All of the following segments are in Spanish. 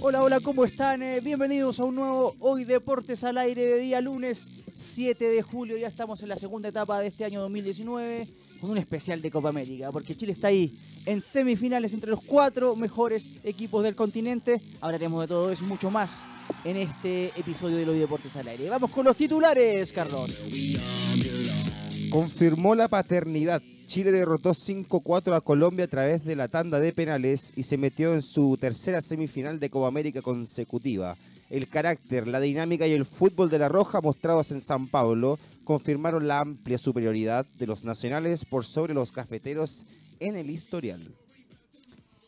Hola, hola, ¿cómo están? Eh, bienvenidos a un nuevo Hoy Deportes al aire de día lunes 7 de julio. Ya estamos en la segunda etapa de este año 2019 con un especial de Copa América, porque Chile está ahí en semifinales entre los cuatro mejores equipos del continente. Hablaremos de todo eso y mucho más en este episodio de Hoy Deportes al aire. Vamos con los titulares, Carlos. Confirmó la paternidad. Chile derrotó 5-4 a Colombia a través de la tanda de penales y se metió en su tercera semifinal de Copa América consecutiva. El carácter, la dinámica y el fútbol de la Roja mostrados en San Pablo confirmaron la amplia superioridad de los nacionales por sobre los cafeteros en el historial.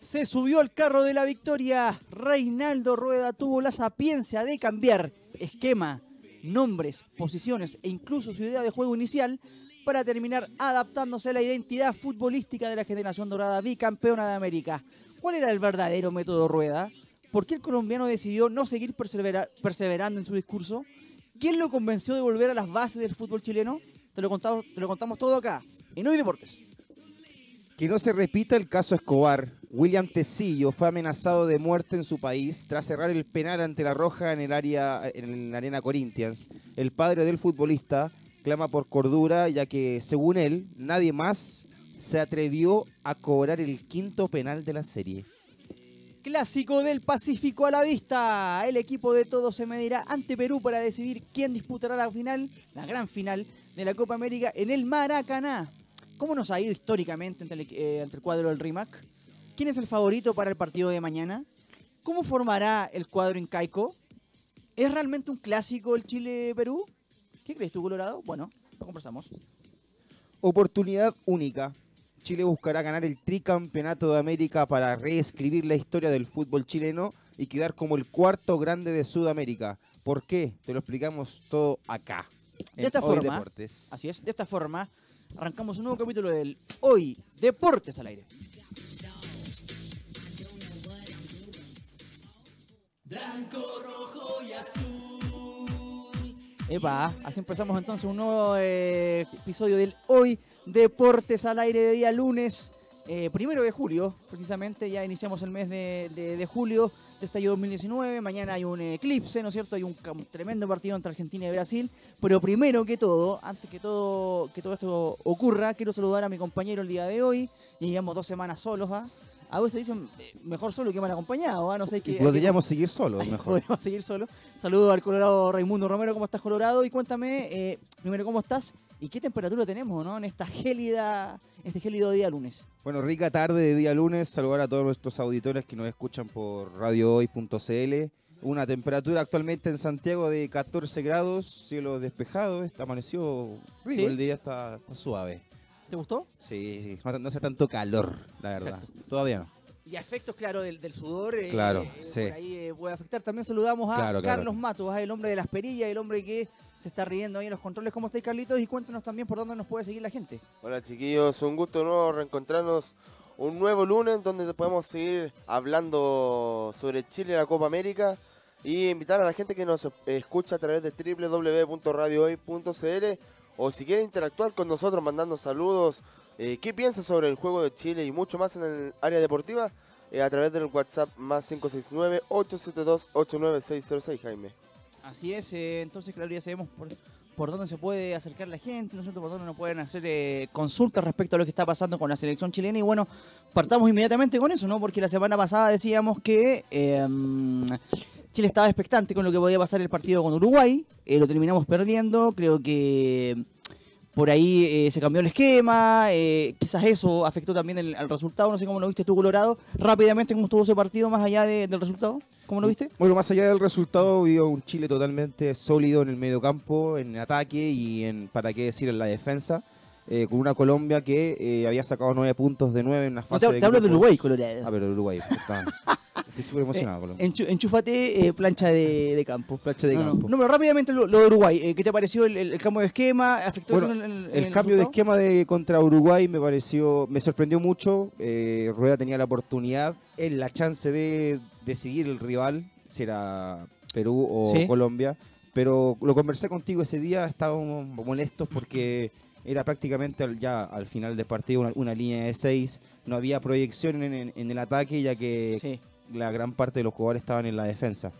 Se subió al carro de la victoria. Reinaldo Rueda tuvo la sapiencia de cambiar esquema, nombres, posiciones e incluso su idea de juego inicial para terminar adaptándose a la identidad futbolística de la generación dorada bicampeona de América. ¿Cuál era el verdadero método Rueda? ¿Por qué el colombiano decidió no seguir perseverando en su discurso? ¿Quién lo convenció de volver a las bases del fútbol chileno? Te lo contamos, te lo todo acá, en Hoy Deportes. Que no se repita el caso Escobar. William Tecillo fue amenazado de muerte en su país tras cerrar el penal ante la Roja en el área en la Arena Corinthians. El padre del futbolista clama por cordura, ya que, según él, nadie más se atrevió a cobrar el quinto penal de la serie. Clásico del Pacífico a la vista. El equipo de todos se medirá ante Perú para decidir quién disputará la final, la gran final de la Copa América en el Maracaná. ¿Cómo nos ha ido históricamente entre el, eh, cuadro del RIMAC? ¿Quién es el favorito para el partido de mañana? ¿Cómo formará el cuadro en Caico? ¿Es realmente un clásico el Chile-Perú? ¿Qué crees tú, Colorado? Bueno, lo conversamos. Oportunidad única. Chile buscará ganar el tricampeonato de América para reescribir la historia del fútbol chileno y quedar como el cuarto grande de Sudamérica. ¿Por qué? Te lo explicamos todo acá. De esta forma, así es, de esta forma, arrancamos un nuevo capítulo del Hoy Deportes al aire. Blanco, rojo y azul. Epa, así empezamos entonces un nuevo eh, episodio del Hoy Deportes al aire de día lunes, eh, primero de julio, precisamente. Ya iniciamos el mes de, julio de este año 2019. Mañana hay un eclipse, ¿no es cierto? Hay un, tremendo partido entre Argentina y Brasil. Pero primero que todo, antes que todo, que todo esto ocurra, quiero saludar a mi compañero el día de hoy. Llevamos dos semanas solos, ¿ah? A veces dicen eh, mejor solo que mal acompañado, ¿ah? no sé qué. Podríamos seguir solo, mejor. Podríamos seguir solo. Saludo al Colorado Raimundo Romero, ¿cómo estás, Colorado? Y cuéntame, eh, primero, ¿cómo estás? ¿Y qué temperatura tenemos, ¿no? En esta gélida, este gélido día lunes. Bueno, rica tarde de día lunes. Saludar a todos nuestros auditores que nos escuchan por radiohoy.cl. Una temperatura actualmente en Santiago de 14 grados, cielo despejado, está amaneció rico, el día está suave. ¿Te gustó? Sí, sí. No, hace tanto calor, la verdad. Todavía no. Y a efectos, claro, del, sudor. Eh, claro, eh, sí. Por ahí eh, puede afectar. También saludamos a Carlos Matos, el hombre de las perillas, el hombre que se está riendo ahí en los controles. ¿Cómo estáis, Carlitos? Y cuéntanos también por dónde nos puede seguir la gente. Hola, chiquillos. Un gusto nuevo reencontrarnos un nuevo lunes donde podemos seguir hablando sobre Chile y la Copa América y invitar a la gente que nos escucha a través de www.radiohoy.cl o si quiere interactuar con nosotros mandando saludos, eh, qué piensa sobre el juego de Chile y mucho más en el área deportiva, eh, a través del WhatsApp más 569-872-89606, Jaime. Así es, eh, entonces claro, ya sabemos por, por dónde se puede acercar la gente, nosotros por dónde nos pueden hacer consultas respecto a lo que está pasando con la selección chilena y bueno, partamos inmediatamente con eso, ¿no? Porque la semana pasada decíamos que em, Chile estaba expectante con lo que podía pasar el partido con Uruguay. Eh, lo terminamos perdiendo. Creo que por ahí eh, se cambió el esquema. Eh, quizás eso afectó también el, al resultado. No sé cómo lo viste tú, Colorado. Rápidamente, ¿cómo estuvo ese partido más allá del resultado? ¿Cómo lo viste? Bueno, más allá del resultado, vio un Chile totalmente sólido en el medio campo, en ataque y en, para qué decir, en la defensa. con una Colombia que había sacado nueve puntos de nueve en una fase no, te, de. Hablo de Uruguay, Colorado. Ah, pero Uruguay. Está. Estoy súper emocionado. Eh, enchúfate eh, plancha de, campo. Plancha de campo. No, pero rápidamente lo, de Uruguay. Eh, ¿Qué te pareció el, cambio de esquema? ¿Afectó el, cambio de esquema de contra Uruguay me pareció, me sorprendió mucho. Eh, Rueda tenía la oportunidad, él la chance de decidir el rival, si era Perú o Colombia. Pero lo conversé contigo ese día, estábamos molestos porque era prácticamente ya al final del partido una, línea de seis, no había proyección en, el ataque ya que la gran parte de los jugadores estaban en la defensa.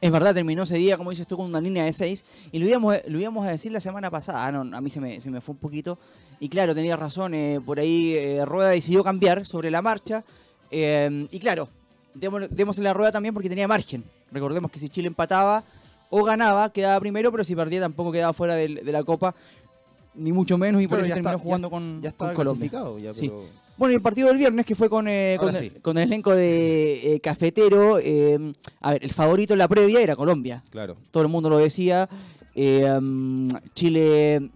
Es verdad, terminó ese día, como dices tú, con una línea de 6. Y lo íbamos, lo íbamos a decir la semana pasada. Ah, no, a mí se me, se me fue un poquito. Y claro, tenía razón. eh, por ahí eh, Rueda decidió cambiar sobre la marcha. Eh, y claro, démosle la rueda también porque tenía margen. Recordemos que si Chile empataba o ganaba, quedaba primero, pero si perdía tampoco quedaba fuera de, la Copa, ni mucho menos. Y por Claro, eso ya terminó está- jugando con, Ya con estaba Colombia. clasificado, ya, Sí. Bueno, y el partido del viernes que fue con, eh, con, el, sí. con el elenco de eh, Cafetero. eh, a ver, el favorito en la previa era Colombia Claro. todo el mundo lo decía. Chile,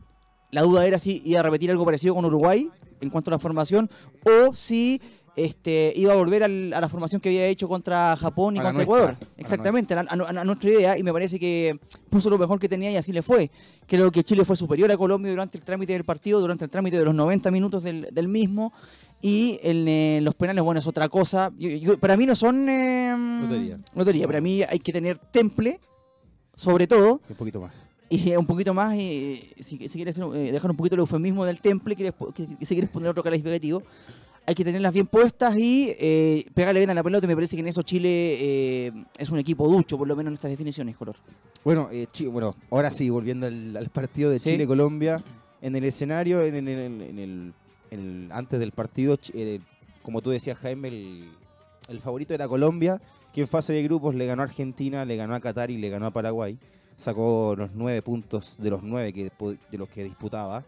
la duda era si iba a repetir algo parecido con Uruguay en cuanto a la formación o si este, iba a volver al- a la formación que había hecho contra Japón y A contra nuestra, Ecuador. a la Exactamente, a, a- nuestra idea y me parece que puso lo mejor que tenía y así le fue. Creo que Chile fue superior a Colombia durante el trámite del partido, durante el trámite de los 90 minutos del, del mismo. Y en eh, los penales, bueno, es otra cosa. Yo- yo- para mí no son... eh, Lotería. lotería. Para mí hay que tener temple, sobre todo, Un poquito más. y un poquito más, eh, si, si quieres eh, dejar un poquito el eufemismo del temple, po- que, que si quieres poner otro calificativo, hay que tenerlas bien puestas y eh, pegarle bien a la pelota. y Me parece que en eso Chile eh, es un equipo ducho, por lo menos en estas definiciones, color. Bueno, eh, bueno, ahora sí, volviendo al, al partido de Sí. Chile-Colombia, en el escenario, en, el- en en el- en el- antes del partido, eh, como tú decías, Jaime, el, el favorito era Colombia, que en fase de grupos le ganó a Argentina, le ganó a Qatar y le ganó a Paraguay. Sacó los nueve puntos de los nueve que, de los que disputaba.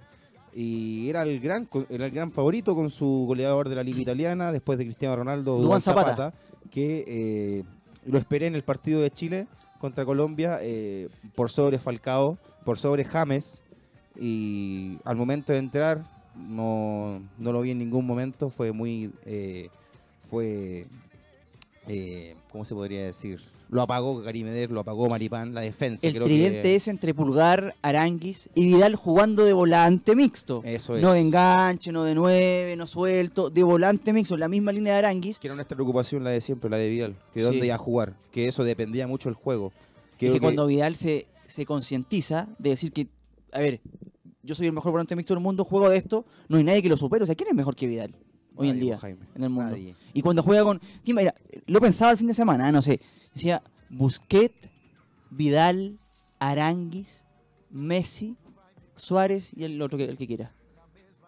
Y era el gran era el gran favorito con su goleador de la Liga Italiana, después de Cristiano Ronaldo, Duván. Zapata, que eh, lo esperé en el partido de Chile contra Colombia eh, por sobre Falcao, por sobre James y al momento de entrar no, no lo vi en ningún momento, fue muy eh, fue eh, ¿cómo se podría decir? Lo apagó Garimeder, lo apagó Maripán, la defensa. El creo tridente que es entre Pulgar, Aranguis y Vidal jugando de volante mixto. Eso es. No de enganche, no de nueve, no suelto, de volante mixto, en la misma línea de Aranguis. que era nuestra preocupación la de siempre, la de Vidal, que Sí. dónde iba a jugar, que eso dependía mucho del juego. Que, que- cuando Vidal se, se concientiza de decir que, a ver, yo soy el mejor volante mixto del mundo, juego de esto, no hay nadie que lo supere. O sea, ¿quién es mejor que Vidal hoy en día Jaime, en el mundo? nadie. Y cuando juega con... Mira, lo pensaba el fin de semana, no sé. Decía, Busquet, Vidal, Aranguis, Messi, Suárez y el otro que, el que quiera.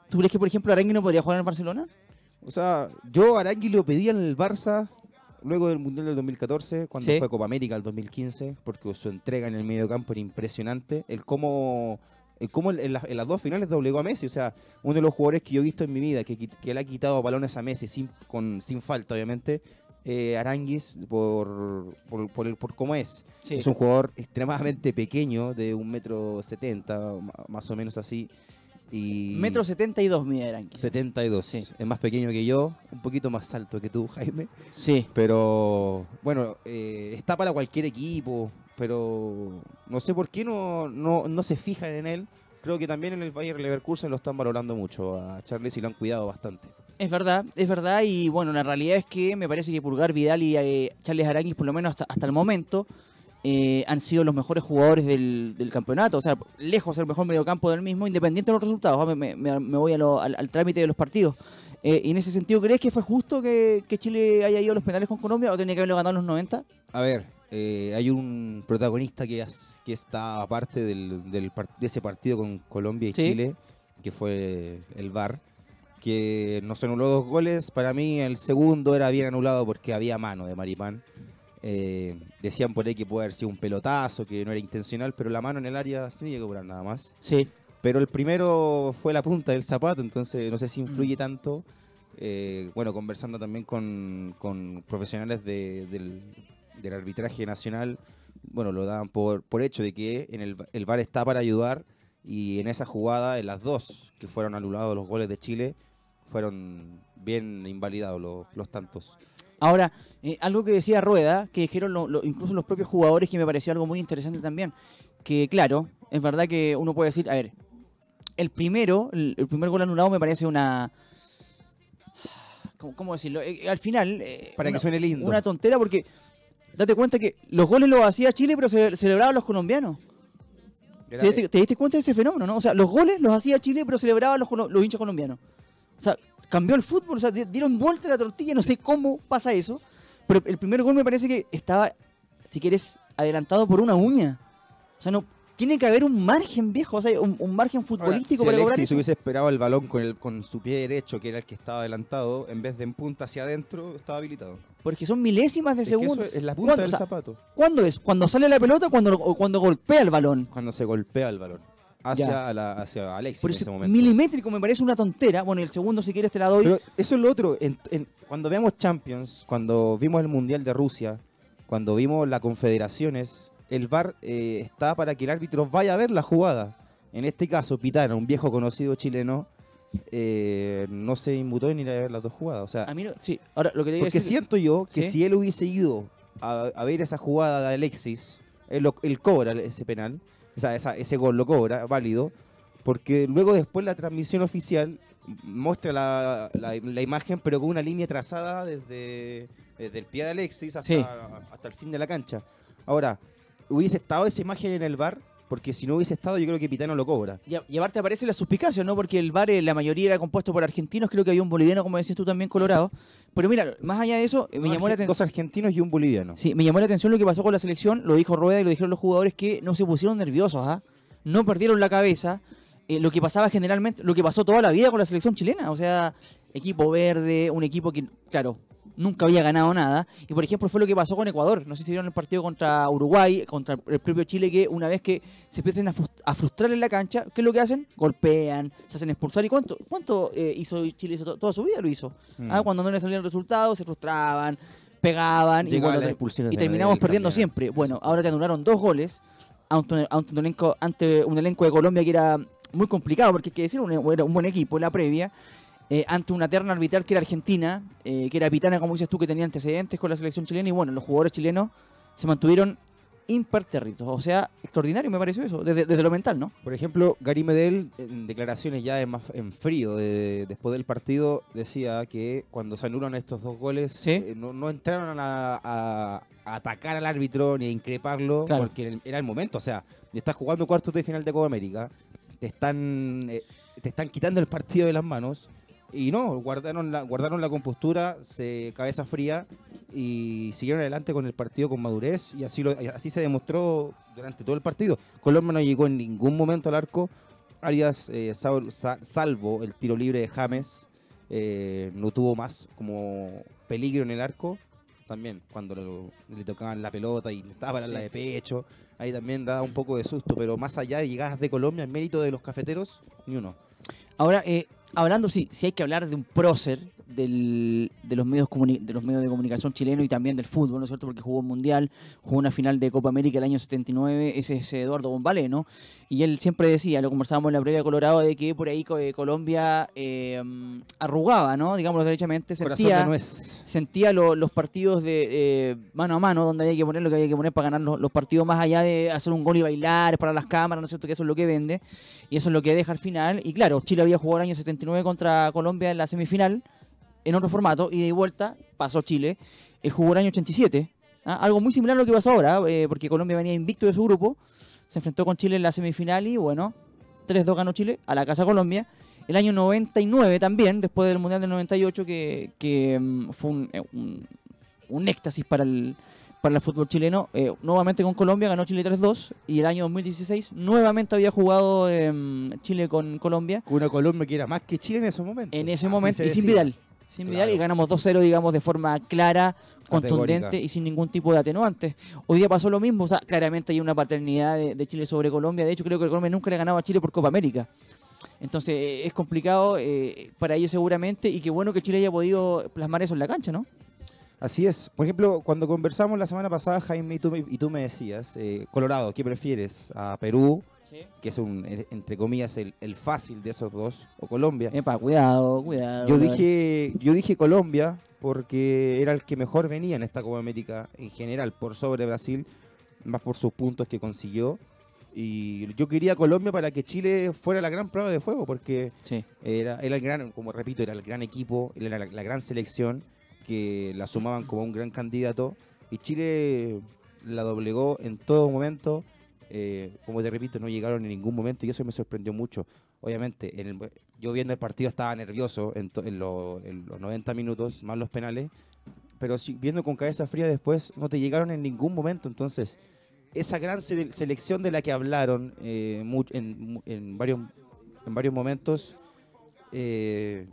¿Tú crees que, por ejemplo, Aranguis no podría jugar en el Barcelona? O sea, yo a Arangui lo pedí en el Barça luego del Mundial del 2014, cuando Sí. fue Copa América el 2015, porque su entrega en el medio campo era impresionante. El cómo, el cómo en, las- en las dos finales doblegó a Messi. O sea, uno de los jugadores que yo he visto en mi vida que, que le ha quitado balones a Messi sin, con, sin falta, obviamente. Eh, Aranguis, por, por, por, por cómo es. Sí. Es un jugador extremadamente pequeño, de un metro setenta, más o menos así. Y Metro 72 mide Aranguis. 72. Sí. Es más pequeño que yo, un poquito más alto que tú, Jaime. Sí. Pero bueno, eh, está para cualquier equipo, pero no sé por qué no, no, no se fijan en él. Creo que también en el Bayern Leverkusen lo están valorando mucho a Charles y lo han cuidado bastante. Es verdad, es verdad, y bueno, la realidad es que me parece que Pulgar, Vidal y eh, Charles Aranguis, por lo menos hasta, hasta el momento, eh, han sido los mejores jugadores del, del campeonato, o sea, lejos el mejor mediocampo del mismo, independiente de los resultados, ¿ah? me, me- me voy a lo- al, al trámite de los partidos. Eh, y en ese sentido, ¿crees que fue justo que, que Chile haya ido a los penales con Colombia o tenía que haberlo ganado en los 90? A ver, eh, hay un protagonista que, que está aparte del, del de ese partido con Colombia y Sí. Chile, que fue el VAR, que nos anuló dos goles. Para mí el segundo era bien anulado porque había mano de Maripán. Eh, decían por ahí que puede haber sido un pelotazo, que no era intencional, pero la mano en el área no llegó a cobrar nada más. Sí. Pero el primero fue la punta del zapato, entonces no sé si influye Mm. tanto. Eh, bueno, conversando también con, con profesionales de- del, del arbitraje nacional, bueno, lo daban por, por hecho de que en el, el VAR está para ayudar y en esa jugada, en las dos que fueron anulados los goles de Chile, fueron bien invalidados los, los tantos. Ahora, eh, algo que decía Rueda, que dijeron lo- lo- incluso los propios jugadores, que me pareció algo muy interesante también, que claro, es verdad que uno puede decir, a ver, el primero, el, el primer gol anulado me parece una... ¿Cómo, cómo decirlo? Eh, al final... eh, Para que una- suene lindo. Una tontera porque date cuenta que los goles los hacía Chile, pero se celebraban los colombianos. ¿Te, diste- te diste cuenta de ese fenómeno, no? O sea, los goles los hacía Chile, pero celebraban los, los hinchas colombianos. O sea, cambió el fútbol, o sea, di- dieron vuelta a la tortilla, no sé cómo pasa eso, Pero el primer gol me parece que estaba, si quieres, adelantado por una uña. O sea, no. Tiene que haber un margen viejo, o sea, un, un margen futbolístico Ahora, para si cobrar Alexis hubiese esperado el balón con, el, con su pie derecho, que era el que estaba adelantado, en vez de en punta hacia adentro, estaba habilitado. Porque son milésimas de Es segundo. eso es la punta ¿Cuándo? del O sea, zapato. ¿Cuándo es? ¿Cuando sale la pelota o cuando, o cuando golpea el balón? Cuando se golpea el balón. Hacia, la- hacia Alexis Por en ese momento. milimétrico me parece una tontera. Bueno, y el segundo, si quieres, te la doy. Pero eso es lo otro. en- en- cuando veamos Champions, cuando vimos el Mundial de Rusia, cuando vimos las confederaciones, el VAR eh, está para que el árbitro vaya a ver la jugada. En este caso, Pitana, un viejo conocido chileno, eh, no se inmutó en ir a ver las dos jugadas. O sea, a mí no. Sí, ahora lo que te porque siento yo que ¿Sí? si él hubiese ido a, a ver esa jugada de Alexis, él, él cobra ese penal, o sea, esa- ese gol lo cobra, válido, porque luego después la transmisión oficial muestra la, la- la imagen, pero con una línea trazada desde, desde el pie de Alexis hasta, Sí. hasta el fin de la cancha. Ahora, hubiese estado esa imagen en el bar, porque si no hubiese estado, yo creo que Pitano lo cobra. Y, a- y aparte aparece la suspicacia, ¿no? Porque el VAR, eh, la mayoría era compuesto por argentinos, creo que había un boliviano, como decías tú también, colorado. Pero mira, más allá de eso, eh, me llamó la atención. Dos argentinos y un boliviano. Sí, me llamó la atención lo que pasó con la selección, lo dijo Rueda y lo dijeron los jugadores que no se pusieron nerviosos, ¿ah? No perdieron la cabeza. eh, lo que pasaba generalmente, lo que pasó toda la vida con la selección chilena, o sea, equipo verde, un equipo que, claro, nunca había ganado nada. Y por ejemplo fue lo que pasó con Ecuador, no sé si vieron el partido contra Uruguay, contra el propio Chile, que una vez que se empiezan a, frust- a frustrar en la cancha, ¿qué es lo que hacen? Golpean, se hacen expulsar. ¿Y cuánto, cuánto eh, hizo Chile? Hizo to- toda su vida lo hizo. Mm. Ah, cuando no le salían resultados, se frustraban, pegaban y, bueno, te- y terminamos perdiendo siempre. Bueno, ahora te anularon dos goles ante, un- ante un, elenco, ante un elenco de Colombia que era muy complicado, porque hay que decir, un, era un buen equipo en la previa, eh, ante una terna arbitral que era Argentina, eh, que era Pitana, como dices tú, que tenía antecedentes con la selección chilena, y bueno, los jugadores chilenos se mantuvieron impertérritos. O sea, extraordinario me pareció eso, desde, desde lo mental, ¿no? Por ejemplo, Gary Medel, en declaraciones ya en, más, en frío de- después del partido, decía que cuando se anulan estos dos goles, Sí. eh, no, no entraron a, a- a atacar al árbitro ni a increparlo, Claro. porque era el- era el momento. O sea, estás jugando cuartos de final de Copa América, te están, eh, te están quitando el partido de las manos. Y no, guardaron la, guardaron la compostura, se, cabeza fría y siguieron adelante con el partido con madurez y así, lo, así se demostró durante todo el partido. Colombia no llegó en ningún momento al arco. Arias, eh, sal- sa- salvo el tiro libre de James, eh, no tuvo más como peligro en el arco. También cuando lo- le tocaban la pelota y estaba la de pecho, ahí también daba un poco de susto. Pero más allá de llegadas de Colombia, en mérito de los cafeteros, ni uno. Ahora, eh, hablando, sí, si hay que hablar de un prócer del- de, los medios de los medios de comunicación chileno y también del fútbol, ¿no es cierto? Porque jugó un mundial, jugó una final de Copa América el año 79, ese es Eduardo Bombalé, ¿no? Y él siempre decía, lo conversábamos en la previa de Colorado, de que por ahí eh, Colombia eh, arrugaba, ¿no? Digámoslo derechamente, sentía de sentía lo- los partidos de eh, mano a mano, donde había que poner lo que había que poner para ganar los, los partidos, más allá de hacer un gol y bailar para las cámaras, ¿no es cierto? Que eso es lo que vende y eso es lo que deja al final. Y claro, Chile había jugado el año 79 contra Colombia en la semifinal, en otro formato, y de vuelta pasó Chile. Eh, jugó el año 87, ¿ah? algo muy similar a lo que pasó ahora, eh, porque Colombia venía invicto de su grupo, se enfrentó con Chile en la semifinal y bueno, 3-2 ganó Chile a la Casa Colombia. El año 99 también, después del Mundial del 98, que, que mm, fue un, eh, un, un éxtasis para el, para el fútbol chileno. Eh, nuevamente con Colombia ganó Chile 3-2 y el año 2016 nuevamente había jugado em, Chile con Colombia Con una Colombia que era más que Chile en ese momento. en ese Así momento y sin. Vidal. Sin Claro. Vidal y ganamos 2-0, digamos, de forma clara, contundente y sin ningún tipo de atenuantes. Hoy día pasó lo mismo, o sea, claramente hay una paternidad de, de Chile sobre Colombia. De hecho, creo que Colombia nunca le ganaba a Chile por Copa América. Entonces, eh, es complicado eh, para ellos seguramente y qué bueno que Chile haya podido plasmar eso en la cancha, ¿no? Así es. Por ejemplo, cuando conversamos la semana pasada, Jaime, y tú, me- y tú me decías, eh, Colorado, ¿qué prefieres? ¿A Perú, que es un, eh, entre comillas, el, el fácil de esos dos, o Colombia? Epa, cuidado, cuidado. Yo dije, yo dije Colombia porque era el que mejor venía en esta Copa América en general, por sobre Brasil, más por sus puntos que consiguió. Y yo quería Colombia para que Chile fuera la gran prueba de fuego, porque Sí. era, era el gran, como repito, era el gran equipo, era la, la gran selección que la sumaban como un gran candidato. Y Chile la doblegó en todo momento. eh, como te repito, no llegaron en ningún momento y eso me sorprendió mucho. Obviamente, yo viendo el partido estaba nervioso en, los 90 minutos, más los penales. pero si, viendo con cabeza fría después, no te llegaron en ningún momento. Entonces, esa gran se- selección de la que hablaron eh, en varios, en varios momentos eh,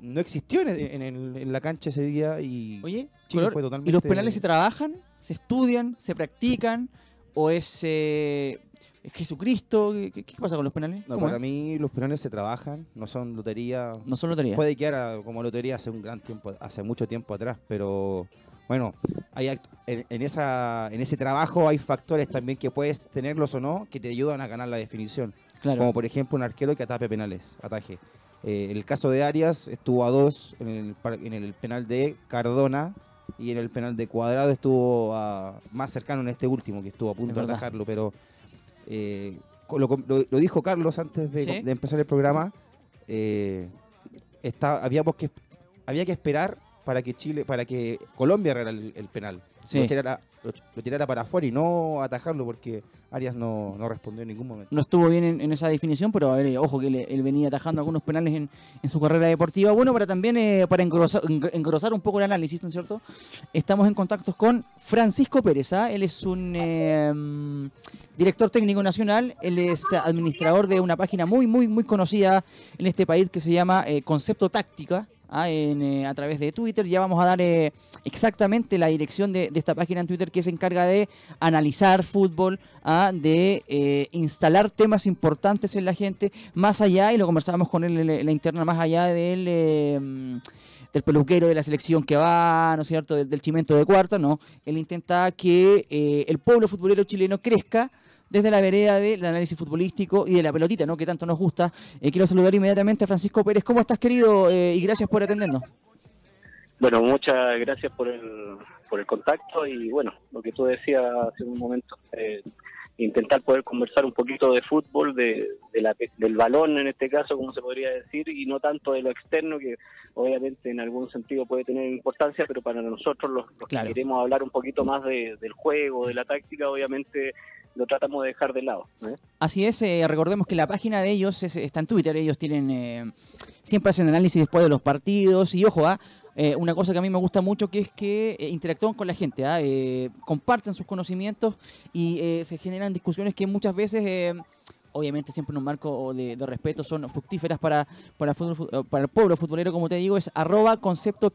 no existió en, en el- en la cancha ese día y Oye, Chile Color, fue ¿y los totalmente- penales se trabajan? ¿Se estudian? ¿Se practican? ¿O es, eh, es Jesucristo? ¿Qué, pasa con los penales? No, ¿Cómo para es? mí los penales se trabajan, no son lotería. No son lotería. Puede quedar a- como lotería hace un gran tiempo, hace mucho tiempo atrás, pero bueno, hay en, en esa, en ese trabajo hay factores también que puedes tenerlos o no que te ayudan a ganar la definición. Claro. Como por ejemplo un arquero que atape penales, ataje. Eh, el caso de Arias estuvo a dos en el, en el penal de Cardona y en el penal de Cuadrado estuvo a- más cercano en este último, que estuvo a punto de atajarlo, pero eh, lo, lo- lo dijo Carlos antes de, Sí. de empezar el programa. eh, está, habíamos que, había que esperar para que Chile, para que Colombia errara el, el penal. Sí. Lo, tirara, lo tirara para afuera y no atajarlo porque Arias no, no respondió en ningún momento. no estuvo bien en, esa definición, pero a ver, eh, ojo que él, venía atajando algunos penales en, en su carrera deportiva. Bueno, pero también eh, para engrosar, engr- engrosar un poco el análisis, ¿no es cierto? Estamos en contacto con Francisco Pérez, ¿ah? él es un mm, director técnico nacional, él es administrador de una página muy, muy, muy conocida en este país que se llama eh, Concepto Táctica. ¿Ah? eh, a través de Twitter. Ya vamos a dar eh, exactamente la dirección de, esta página en Twitter que se encarga de analizar fútbol, ¿ah? de eh, instalar temas importantes en la gente, más allá, y lo conversábamos con él en la- interna, más allá del, del peluquero de la selección que va, ¿no es cierto?, del, del chimento de cuarta, no. Él intenta que el pueblo futbolero chileno crezca desde la vereda del análisis futbolístico y de la pelotita, ¿no? Que tanto nos gusta. Eh, quiero saludar inmediatamente a Francisco Pérez. ¿Cómo estás, querido? Eh, y gracias por atendernos. Bueno, muchas gracias por el, por el contacto y bueno, lo que tú decías hace un momento, eh, intentar poder conversar un poquito de fútbol, de, de la, del balón en este caso, como se podría decir, y no tanto de lo externo, que obviamente en algún sentido puede tener importancia, pero para nosotros los, los Claro. que queremos hablar un poquito más de- del juego, de la táctica, obviamente lo tratamos de dejar de lado. ¿eh? Así es, eh, recordemos que la página de ellos es- está en Twitter, ellos tienen, eh, siempre hacen análisis después de los partidos y ojo, ah, eh, una cosa que a mí me gusta mucho que es que eh, interactúan con la gente, ah, eh, comparten sus conocimientos y se generan discusiones que muchas veces... Obviamente siempre en un marco de, de respeto son fructíferas para, para, fútbol para el pueblo futbolero, como te digo, es arroba concepto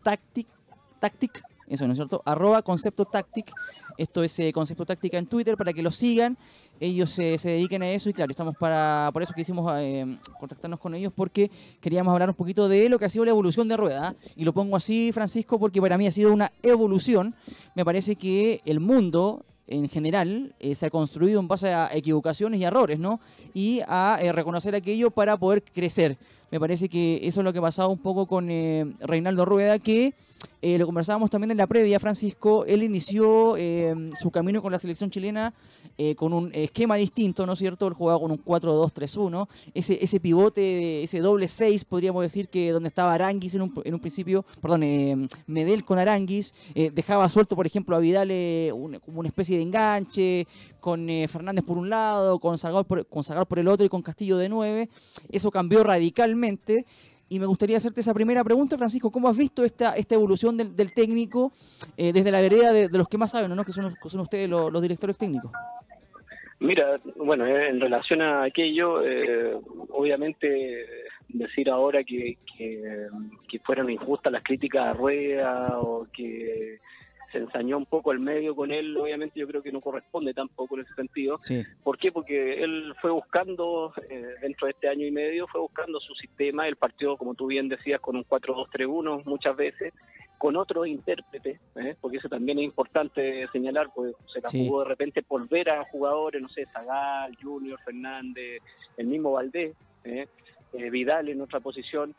eso no es cierto, arroba concepto táctic, esto es eh, concepto táctica en Twitter para que lo sigan ellos eh, se dediquen a eso y claro, estamos para por eso quisimos eh, contactarnos con ellos porque queríamos hablar un poquito de lo que ha sido la evolución de Rueda ¿ah? y lo pongo así Francisco porque para mí ha sido una evolución me parece que el mundo en general eh, se ha construido en base a equivocaciones y errores, ¿no? Y a eh, reconocer aquello para poder crecer. Me parece que eso es lo que ha pasado un poco con eh, Reinaldo Rueda, que eh, lo conversábamos también en la previa, Francisco. Él inició eh, su camino con la selección chilena eh, con un esquema distinto, ¿no es cierto? Él jugaba con un 4-2-3-1. Ese, ese pivote, ese doble 6, podríamos decir que donde estaba Aranguis en un, en un principio, perdón, Medel con Aranguis, dejaba suelto, por ejemplo, a Vidal como una especie de enganche, con eh, Fernández por un lado, con Salgado por, con Salgado por el otro y con Castillo de 9. Eso cambió radicalmente. Y me gustaría hacerte esa primera pregunta, Francisco. ¿Cómo has visto esta, esta evolución del, del técnico eh, desde la vereda de, los que más saben, ¿no? que, son, que son ustedes los, los directores técnicos? Mira, bueno, eh, en relación a aquello, eh, obviamente decir ahora que, que, que fueron injustas las críticas a Rueda o que se ensañó un poco el medio con él, obviamente yo creo que no corresponde tampoco en ese sentido. Sí. ¿Por qué? Porque él fue buscando, eh, dentro de este año y medio, fue buscando su sistema, el partido, como tú bien decías, con un 4-2-3-1 muchas veces, con otro intérprete, ¿eh? porque eso también es importante señalar, pues se la Sí. jugó de repente por ver a jugadores, no sé, Zagal, Junior, Fernández, el mismo Valdés, ¿eh? Eh, Vidal en otra posición,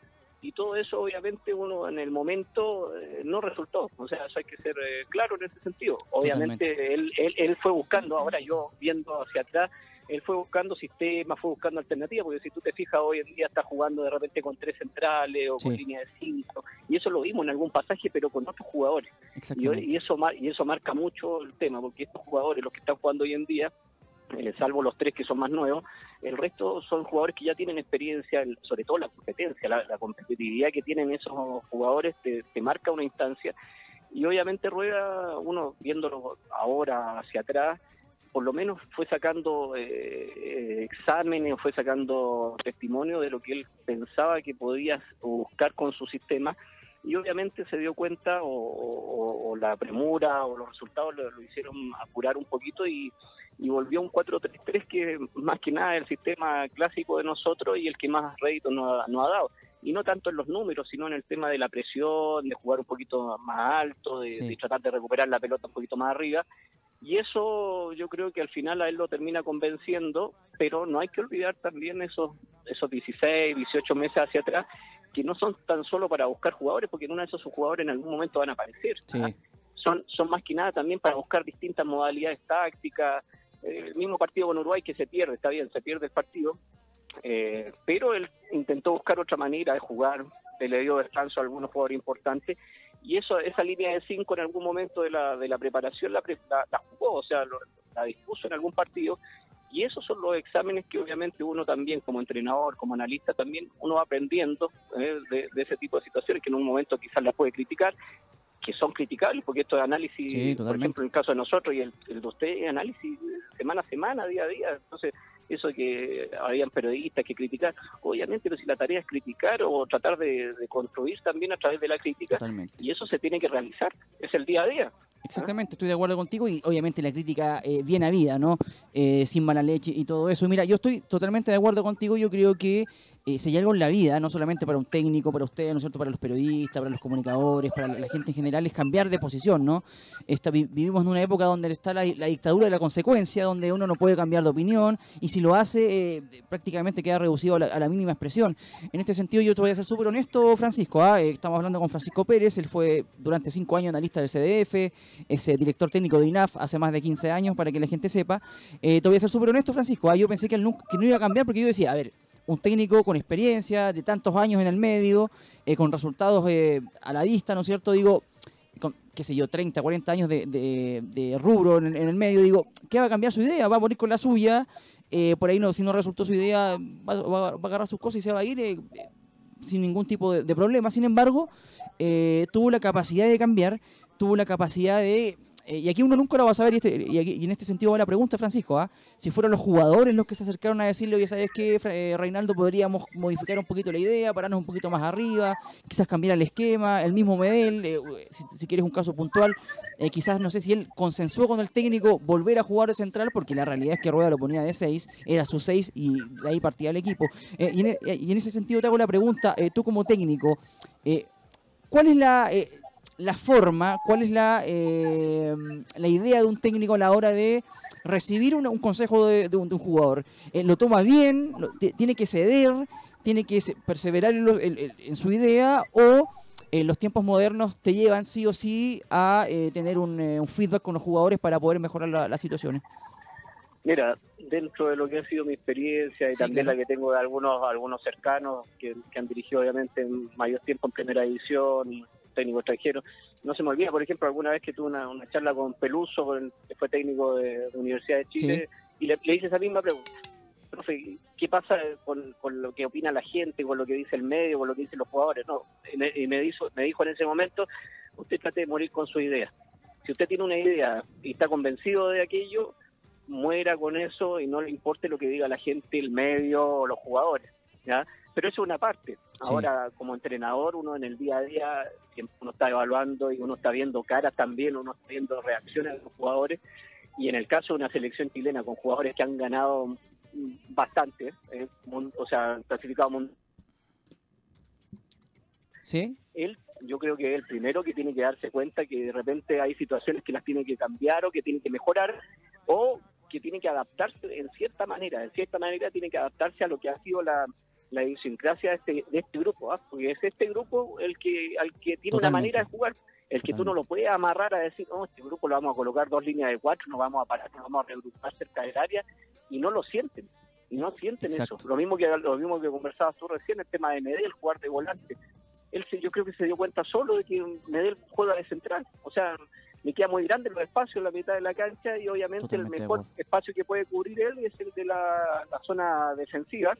y todo eso obviamente uno en el momento eh, no resultó, o sea, eso hay que ser eh, claro en ese sentido. Obviamente él, él, él fue buscando, ahora yo viendo hacia atrás, él fue buscando sistemas, fue buscando alternativas, porque si tú te fijas hoy en día está jugando de repente con tres centrales o con línea de cinco, y eso lo vimos en algún pasaje, pero con otros jugadores. Y, y eso mar- y eso marca mucho el tema, porque estos jugadores, los que están jugando hoy en día, eh, salvo los tres que son más nuevos, el resto son jugadores que ya tienen experiencia, sobre todo la competencia, la, competitividad que tienen esos jugadores te, marca una instancia. Y obviamente Rueda, uno viéndolo ahora hacia atrás, por lo menos fue sacando eh, exámenes, fue sacando testimonio de lo que él pensaba que podía buscar con su sistema. Y obviamente se dio cuenta o, la premura o los resultados lo, hicieron apurar un poquito y, volvió a un 4-3-3 que más que nada es el sistema clásico de nosotros y el que más rédito nos ha, ha dado. Y no tanto en los números, sino en el tema de la presión, de jugar un poquito más alto, de tratar de recuperar la pelota un poquito más arriba y eso yo creo que al final a él lo termina convenciendo, pero no hay que olvidar también esos, esos 16, 18 meses hacia atrás, que no son tan solo para buscar jugadores, porque en uno de esos jugadores en algún momento van a aparecer. ¿ah? Son, son más que nada también para buscar distintas modalidades tácticas. El mismo partido con Uruguay que se pierde, está bien, se pierde el partido, eh, pero él intentó buscar otra manera de jugar, le dio descanso a algunos jugadores importantes y eso esa línea de cinco en algún momento de la, de la preparación la, la, jugó, o sea, la dispuso en algún partido. Y esos son los exámenes que obviamente uno también como entrenador, como analista, también uno va aprendiendo eh, de, ese tipo de situaciones que en un momento quizás las puede criticar, que son criticables, porque esto de análisis, por ejemplo, en el caso de nosotros y el, el de usted, es análisis semana a semana, día a día. Entonces, eso que habían periodistas que criticar, obviamente, pero si la tarea es criticar o tratar de, construir también a través de la crítica, y eso se tiene que realizar, es el día a día. Exactamente, estoy de acuerdo contigo y obviamente la crítica eh, bien habida, ¿no? Eh, sin mala leche y todo eso. Mira, yo estoy totalmente de acuerdo contigo, yo creo que eh, hay algo en la vida, no solamente para un técnico, para usted, ¿no es cierto?, para los periodistas, para los comunicadores, para la, gente en general, es cambiar de posición, ¿no? vivimos en una época donde está la, dictadura de la consecuencia, donde uno no puede cambiar de opinión, y si lo hace, eh, prácticamente queda reducido a la, mínima expresión. En este sentido, yo te voy a ser súper honesto, Francisco, ¿ah? eh, estamos hablando con Francisco Pérez, él fue durante cinco años analista del CDF, es director técnico de INAF hace más de 15 años, para que la gente sepa. te voy a ser súper honesto, Francisco, ¿ah? yo pensé que no iba a cambiar porque yo decía, a ver, un técnico con experiencia, de tantos años en el medio, eh, con resultados eh, a la vista, ¿no es cierto? Digo, con, qué sé yo, 30, 40 años de, rubro en, el medio, digo, ¿qué va a cambiar su idea? Va a morir con la suya, eh, por ahí no, si no resultó su idea, va, a agarrar sus cosas y se va a ir sin ningún tipo de, problema. Sin embargo, tuvo la capacidad de cambiar, tuvo la capacidad de eh, y aquí uno nunca lo va a saber, y, este, y, en este sentido va la pregunta, Francisco, ¿ah? si fueron los jugadores los que se acercaron a decirle, oye, ¿sabes qué, eh, Reinaldo? Podríamos modificar un poquito la idea, pararnos un poquito más arriba, quizás cambiar el esquema, el mismo Medel, eh, si, quieres un caso puntual, quizás no sé si él consensuó con el técnico volver a jugar de central, porque la realidad es que Rueda lo ponía de 6, era su 6 y de ahí partía el equipo. En, y, en, ese sentido te hago la pregunta, tú como técnico, ¿cuál es la la forma, cuál es la, eh, la idea de un técnico a la hora de recibir un, consejo de, un, jugador. Eh, ¿Lo toma bien? ¿Tiene que ceder? ¿Tiene que perseverar en, su idea? ¿O en eh, los tiempos modernos te llevan sí o sí a tener un, feedback con los jugadores para poder mejorar las situaciones? Mira, dentro de lo que ha sido mi experiencia y también la que tengo de algunos algunos cercanos que, que, han dirigido obviamente en mayor tiempo en primera división, técnico extranjero. No se me olvida, por ejemplo, alguna vez que tuve una, charla con Peluso, que fue técnico de, la Universidad de Chile, y le, hice esa misma pregunta. Profe, ¿qué pasa con, lo que opina la gente, con lo que dice el medio, con lo que dicen los jugadores? No, y me, dijo, me dijo en ese momento, usted trate de morir con su idea. Si usted tiene una idea y está convencido de aquello, muera con eso y no le importe lo que diga la gente, el medio o los jugadores. ¿ya? Pero eso es una parte. Ahora, como entrenador, uno en el día a día, uno está evaluando y uno está viendo caras también, uno está viendo reacciones de los jugadores. Y en el caso de una selección chilena con jugadores que han ganado bastante, eh, o sea, clasificado mundial. ¿Sí? Él, yo creo que es el primero que tiene que darse cuenta que de repente hay situaciones que las tiene que cambiar o que tiene que mejorar o que tiene que adaptarse en cierta manera. En cierta manera tiene que adaptarse a lo que ha sido la, la idiosincrasia de este, de este grupo, ¿ah? porque es este grupo el que al que tiene una manera de jugar, el que tú no lo puedes amarrar a decir, no, este grupo lo vamos a colocar dos líneas de cuatro, nos vamos a parar, nos vamos a regrupar cerca del área, y no lo sienten, y no sienten eso. Lo mismo que lo mismo que conversabas tú recién, el tema de Medel, jugar de volante. Él yo creo que se dio cuenta solo de que Medel juega de central, o sea, le queda muy grande los espacios en la mitad de la cancha y obviamente el mejor espacio que puede cubrir él es el de la zona defensiva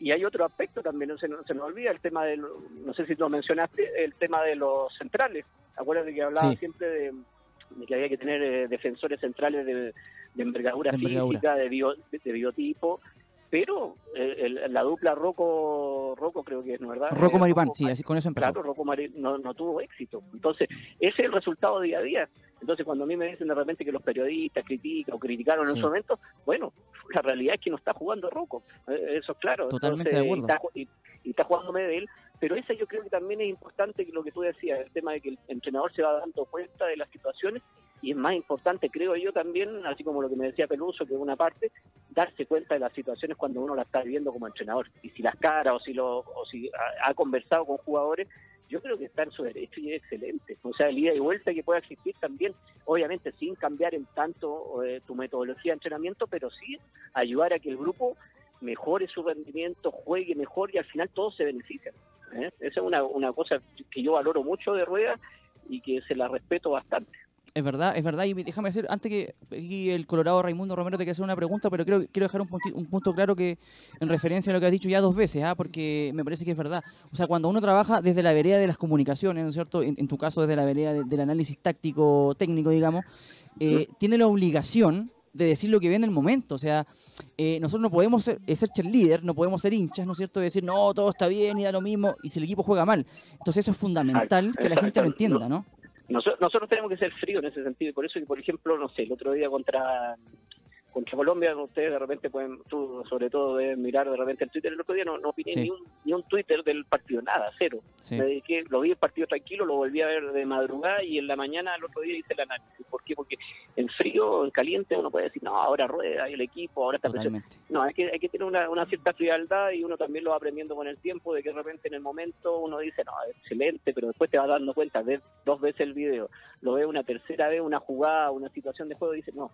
y hay otro aspecto también, no se, no se nos olvida el tema de, no sé si lo mencionaste, el tema de los centrales. Acuérdate que hablaba Sí. siempre de, de que había que tener eh, defensores centrales de, de envergadura De envergadura. física, de, bio- de biotipo, pero eh, el- la dupla Rocco, Rocco creo que es, ¿no verdad? Rocco Eh, Maripán, sí, así con eso empezó. Claro, Rocco Mari no, no tuvo éxito. Entonces, ese es el resultado día a día. Entonces, cuando a mí me dicen de repente que los periodistas critican o criticaron en su momento, bueno, la realidad es que no está jugando Rocco. Eh, Eso es claro. Totalmente Entonces, de acuerdo. Y está, y- y está jugando Medel. Pero esa yo creo que también es importante lo que tú decías, el tema de que el entrenador se va dando cuenta de las situaciones y es más importante, creo yo también, así como lo que me decía Peluso, que es una parte, darse cuenta de las situaciones cuando uno la está viviendo como entrenador. Y si las caras o si, lo, o si ha, ha conversado con jugadores, yo creo que está en su derecho y es excelente. O sea, el ida y vuelta que pueda existir también, obviamente sin cambiar en tanto eh, tu metodología de entrenamiento, pero sí ayudar a que el grupo mejore su rendimiento, juegue mejor y al final todos se benefician. ¿eh? Esa es una, una cosa que yo valoro mucho de Rueda y que se la respeto bastante. Es verdad, es verdad. Y déjame decir, antes que aquí el Colorado Raimundo Romero te quiere hacer una pregunta, pero quiero, quiero dejar un, punti- un punto claro que en referencia a lo que has dicho ya dos veces, ¿ah? porque me parece que es verdad. O sea, cuando uno trabaja desde la vereda de las comunicaciones, ¿no es cierto? En, en tu caso, desde la vereda de- del análisis táctico técnico, digamos, eh, tiene la obligación de decir lo que ve en el momento. O sea, eh, nosotros no podemos ser, eh, ser cheerleader, no podemos ser hinchas, ¿no es cierto? Y decir, no, todo está bien y da lo mismo, y si el equipo juega mal. Entonces eso es fundamental que la gente lo entienda, ¿no? Nosotros, nosotros tenemos que ser fríos en ese sentido, y por eso que, por ejemplo, no sé, el otro día contra contra Colombia, ustedes de repente pueden, tú sobre todo deben mirar de repente el Twitter, el otro día no, no opiné Sí. ni, un, ni un Twitter del partido, nada, cero. Sí. Me dediqué, lo vi el partido tranquilo, lo volví a ver de madrugada y en la mañana el otro día hice el análisis. ¿Por qué? Porque en frío, en caliente, uno puede decir, no, ahora rueda el equipo, ahora está. No, hay que, hay que tener una, una cierta frialdad y uno también lo va aprendiendo con el tiempo, de que de repente en el momento uno dice, no, excelente, pero después te vas dando cuenta, ves dos veces el video, lo ves una tercera vez, una jugada, una situación de juego, y dices, no,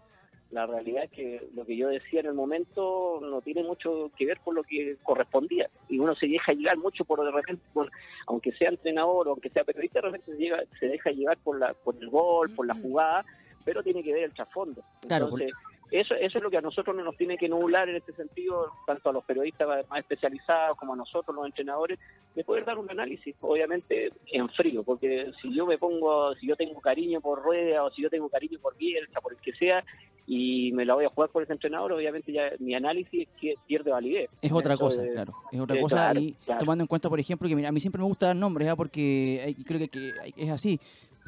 la realidad es que lo que yo decía en el momento no tiene mucho que ver con lo que correspondía. Y uno se deja llevar mucho por de repente, por- aunque sea entrenador o aunque sea periodista, de repente se, llega- se deja llevar por, la, por el gol, por la jugada, pero tiene que ver el trasfondo. Claro, Entonces, eso, eso es lo que a nosotros no nos tiene que nublar en este sentido, tanto a los periodistas más especializados como a nosotros, los entrenadores, de poder dar un análisis, obviamente en frío, porque si yo me pongo, si yo tengo cariño por Rueda o si yo tengo cariño por Bielsa, por el que sea, y me la voy a jugar por ese entrenador, obviamente ya mi análisis que- pierde validez. Es otra cosa, claro. Es otra cosa claro, y claro. tomando en cuenta, por ejemplo, que mira, a mí siempre me gusta dar nombres, ¿ah? porque hay- creo que, es así.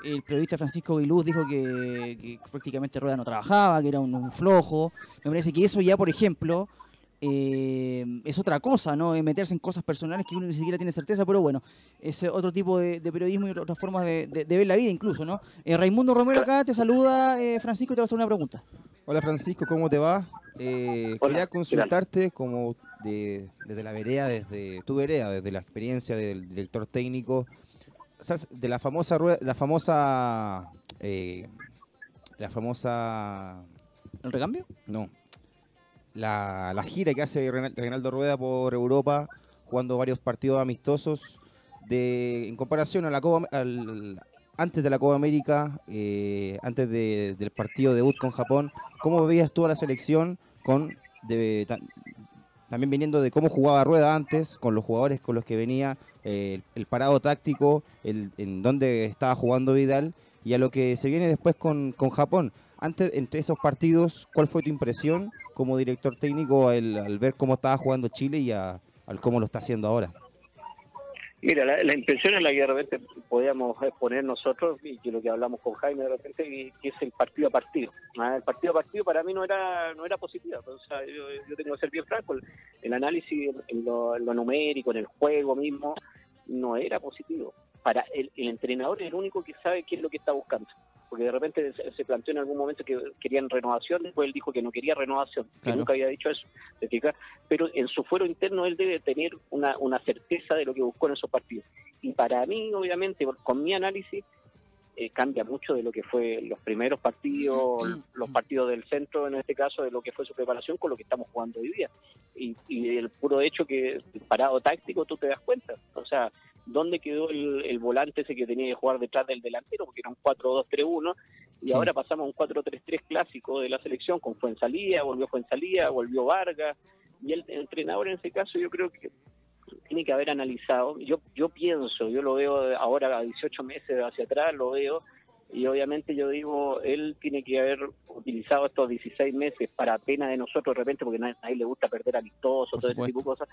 El periodista Francisco Guiluz dijo que, que prácticamente Rueda no trabajaba, que era un, un flojo. Me parece que eso ya, por ejemplo, eh, es otra cosa, ¿no? Meterse en cosas personales que uno ni siquiera tiene certeza, pero bueno, es otro tipo de, de periodismo y otras formas de, de- de ver la vida incluso, ¿no? Eh, Raimundo Romero acá te saluda, eh, Francisco, te va a hacer una pregunta. Hola Francisco, ¿cómo te va? Eh, Hola, quería consultarte como de- desde la vereda, desde tu vereda, desde la experiencia del director técnico, de la famosa rue- la famosa eh, la famosa ¿El recambio? no la, la gira que hace Reinal- Reinaldo Rueda por Europa jugando varios partidos amistosos de en comparación a la Copa, al, antes de la Copa América eh, antes de- del partido debut con Japón cómo veías tú a la selección con de- también viniendo de cómo jugaba Rueda antes con los jugadores con los que venía eh, el, parado táctico el, en dónde estaba jugando Vidal y a lo que se viene después con, con Japón. Antes entre esos partidos cuál fue tu impresión como director técnico al, al ver cómo estaba jugando Chile y a- al cómo lo está haciendo ahora Mira, la, impresión es la que de repente podíamos exponer nosotros y que lo que hablamos con Jaime de repente que es el partido a partido. Ah, El partido a partido para mí no era no era positivo. Sea, yo, yo tengo que ser bien franco. El, el análisis en lo, en lo numérico, en el juego mismo, no era positivo. Para el, el entrenador es el único que sabe qué es lo que está buscando. Porque de repente se, se planteó en algún momento que querían renovación, después él dijo que no quería renovación, que nunca había dicho eso. pero en su fuero interno él debe tener una, una certeza de lo que buscó en esos partidos. Y para mí, obviamente, con mi análisis, eh, cambia mucho de lo que fue los primeros partidos, los partidos del centro, en este caso, de lo que fue su preparación con lo que estamos jugando hoy día. Y, y el puro hecho que el parado táctico, tú te das cuenta. O sea, ¿dónde quedó el, el volante ese que tenía que jugar detrás del delantero? Porque era un 4-2-3-1 y Sí. ahora pasamos a un 4-3-3 clásico de la selección con Fuensalía, volvió Fuensalía, volvió Vargas, Y el, entrenador en ese caso yo creo que tiene que haber analizado, yo, yo pienso, yo lo veo ahora a 18 meses hacia atrás, lo veo, y obviamente yo digo, él tiene que haber utilizado estos 16 meses para pena de nosotros de repente, porque a nadie le gusta perder amistosos, todo ese tipo de cosas,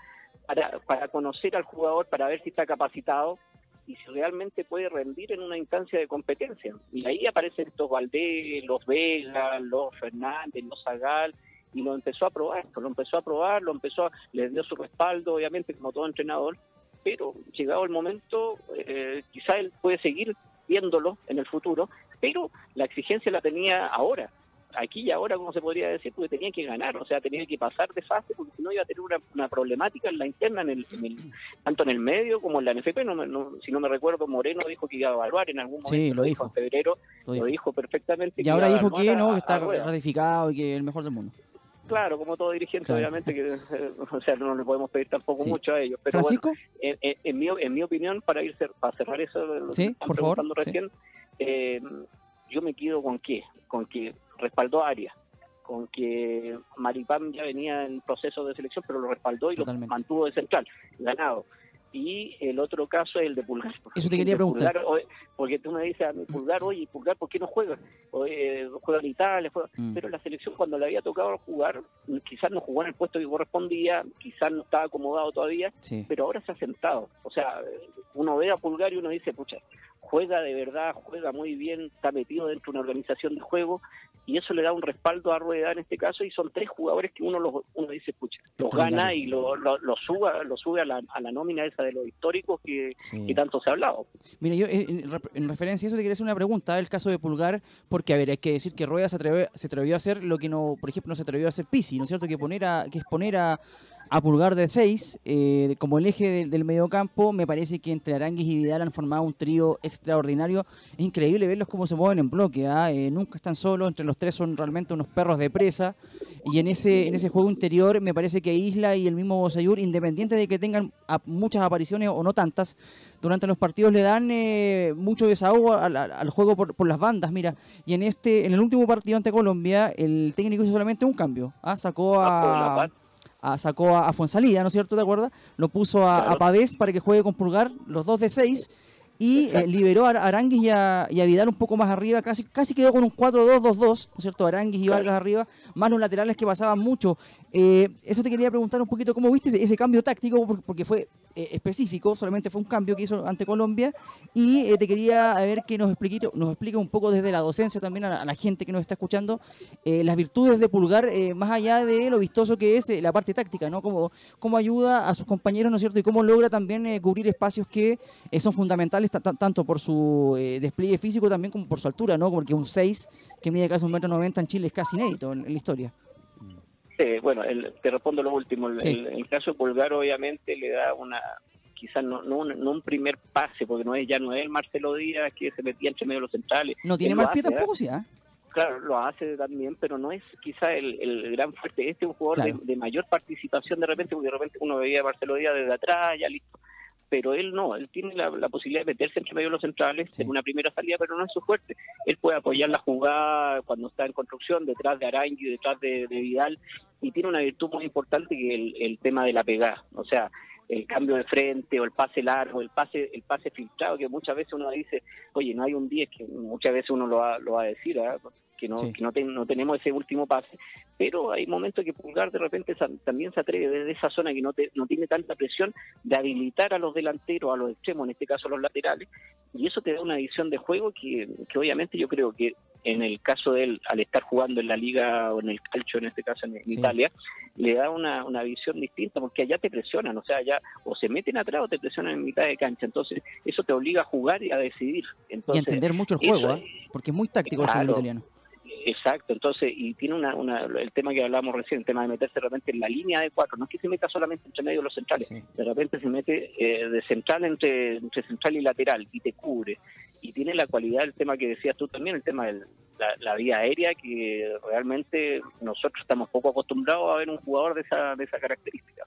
para, para conocer al jugador, para ver si está capacitado y si realmente puede rendir en una instancia de competencia. Y ahí aparecen estos Valdés, los Vega, los Fernández, los Zagal, y lo empezó a probar, lo empezó a probar, lo empezó, a, le dio su respaldo, obviamente, como todo entrenador, pero llegado el momento, eh, quizá él puede seguir viéndolo en el futuro, pero la exigencia la tenía ahora, aquí y ahora, como se podría decir, porque tenía que ganar, o sea, tenía que pasar de fase, porque si no iba a tener una, problemática en la interna, en el, tanto en el medio como en la NFP. No, si no me recuerdo, Moreno dijo que iba a evaluar en algún momento. Sí, lo dijo. En febrero lo dijo, perfectamente. Y ahora dijo que no, que está ratificado y que es el mejor del mundo. Claro, como todo dirigente, obviamente, que o sea, no le podemos pedir tampoco mucho a ellos. Pero ¿Francisco? en, mi, en mi opinión, para ir para cerrar eso, lo que están preguntando recién, eh, yo me quedo con qué, con que respaldó a Arias, con que Maripán ya venía en proceso de selección, pero lo respaldó y lo mantuvo de central, ganado. Y el otro caso es el de Pulgar. Eso te quería preguntar. porque tú me dices Pulgar, oye, Pulgar, ¿por qué no juega? Eh, juega en Italia, juega... Mm. pero la selección cuando le había tocado jugar, quizás no jugó en el puesto que correspondía, quizás no estaba acomodado todavía, pero ahora se ha sentado. O sea, uno ve a Pulgar y uno dice, pucha, juega de verdad, juega muy bien, está metido dentro de una organización de juego y eso le da un respaldo a Rueda en este caso y son tres jugadores que uno los, uno dice, pucha, los gana y lo, lo, lo, suba, lo sube a la, a la nómina esa de los históricos que, tanto se ha hablado. Mira, yo eh, en, referencia a eso te quería hacer una pregunta, el caso de Pulgar, porque a ver, hay que decir que Rueda se atrevió, se atrevió a hacer lo que no, por ejemplo, no se atrevió a hacer Pisi, ¿no es cierto? Que poner a, que es poner a a Pulgar de 6, eh, como el eje del mediocampo, me parece que entre Aranguis y Vidal han formado un trío extraordinario. Es increíble verlos cómo se mueven en bloque, ¿ah? eh, nunca están solos, entre los tres son realmente unos perros de presa. Y en ese, en ese juego interior me parece que Isla y el mismo Bosayur, independiente de que tengan muchas apariciones o no tantas, durante los partidos le dan eh, mucho desahogo al, juego por, las bandas. Mira, y en este en el último partido ante Colombia, el técnico hizo solamente un cambio. ¿ah? Sacó a sacó a, Fonsalía, ¿no es cierto? ¿Te acuerdas? Lo puso a, a Pavés para que juegue con Pulgar, los dos de seis, y eh, liberó a Aranguis y a, Vidal un poco más arriba, casi, casi quedó con un 4-2-2-2, ¿no es cierto? Aranguis y Vargas arriba, más los laterales que pasaban mucho. Eh, eso te quería preguntar un poquito, ¿cómo viste ese, cambio táctico? Porque fue eh, específico, solamente fue un cambio que hizo ante Colombia, y te quería ver que nos explique, nos explique un poco desde la docencia también a la, gente que nos está escuchando, las virtudes de Pulgar, más allá de lo vistoso que es la parte táctica, ¿no? Cómo, cómo ayuda a sus compañeros, ¿no es cierto? Y cómo logra también cubrir espacios que son fundamentales tanto por su eh, despliegue físico también como por su altura, ¿no? Porque un 6 que mide casi un metro noventa en Chile es casi inédito en, la historia. Sí, bueno, te respondo lo último. El, caso de Pulgar obviamente le da una, quizás no, no, un, primer pase, porque no es ya no es el Marcelo Díaz que se metía entre medio de los centrales. No tiene más pie tampoco, sí, ¿ah? Claro, lo hace también, pero no es quizá el, gran fuerte. Este es un jugador de, mayor participación de repente, porque de repente uno veía a Marcelo Díaz desde atrás, ya listo pero él no, él tiene la, posibilidad de meterse entre medio de los centrales en una primera salida, pero no es su fuerte. Él puede apoyar la jugada cuando está en construcción, detrás de Arangui, detrás de, Vidal, y tiene una virtud muy importante que es el, tema de la pegada, o sea, el cambio de frente o el pase largo, el pase el pase filtrado, que muchas veces uno dice, oye, no hay un 10, que muchas veces uno lo va, lo va a decir, ¿eh? Que no, que no, no, tenemos ese último pase, pero hay momentos que Pulgar de repente también se atreve desde esa zona que no, no tiene tanta presión de habilitar a los delanteros, a los extremos, en este caso a los laterales, y eso te da una visión de juego que, que obviamente yo creo que en el caso de él, al estar jugando en la liga o en el calcio, en este caso en, Italia, le da una, una visión distinta porque allá te presionan, o sea, allá o se meten atrás o te presionan en mitad de cancha, entonces eso te obliga a jugar y a decidir. Entonces, y entender mucho el juego, ¿eh? porque es muy táctico el fútbol italiano. Exacto, entonces, y tiene una, una, el tema que hablábamos recién, el tema de meterse realmente en la línea de cuatro, no es que se meta solamente entre medio de los centrales, de repente se mete eh, de central entre, entre central y lateral y te cubre. Y tiene la cualidad, el tema que decías tú también, el tema de la, la, vía aérea, que realmente nosotros estamos poco acostumbrados a ver un jugador de esa, de esa característica.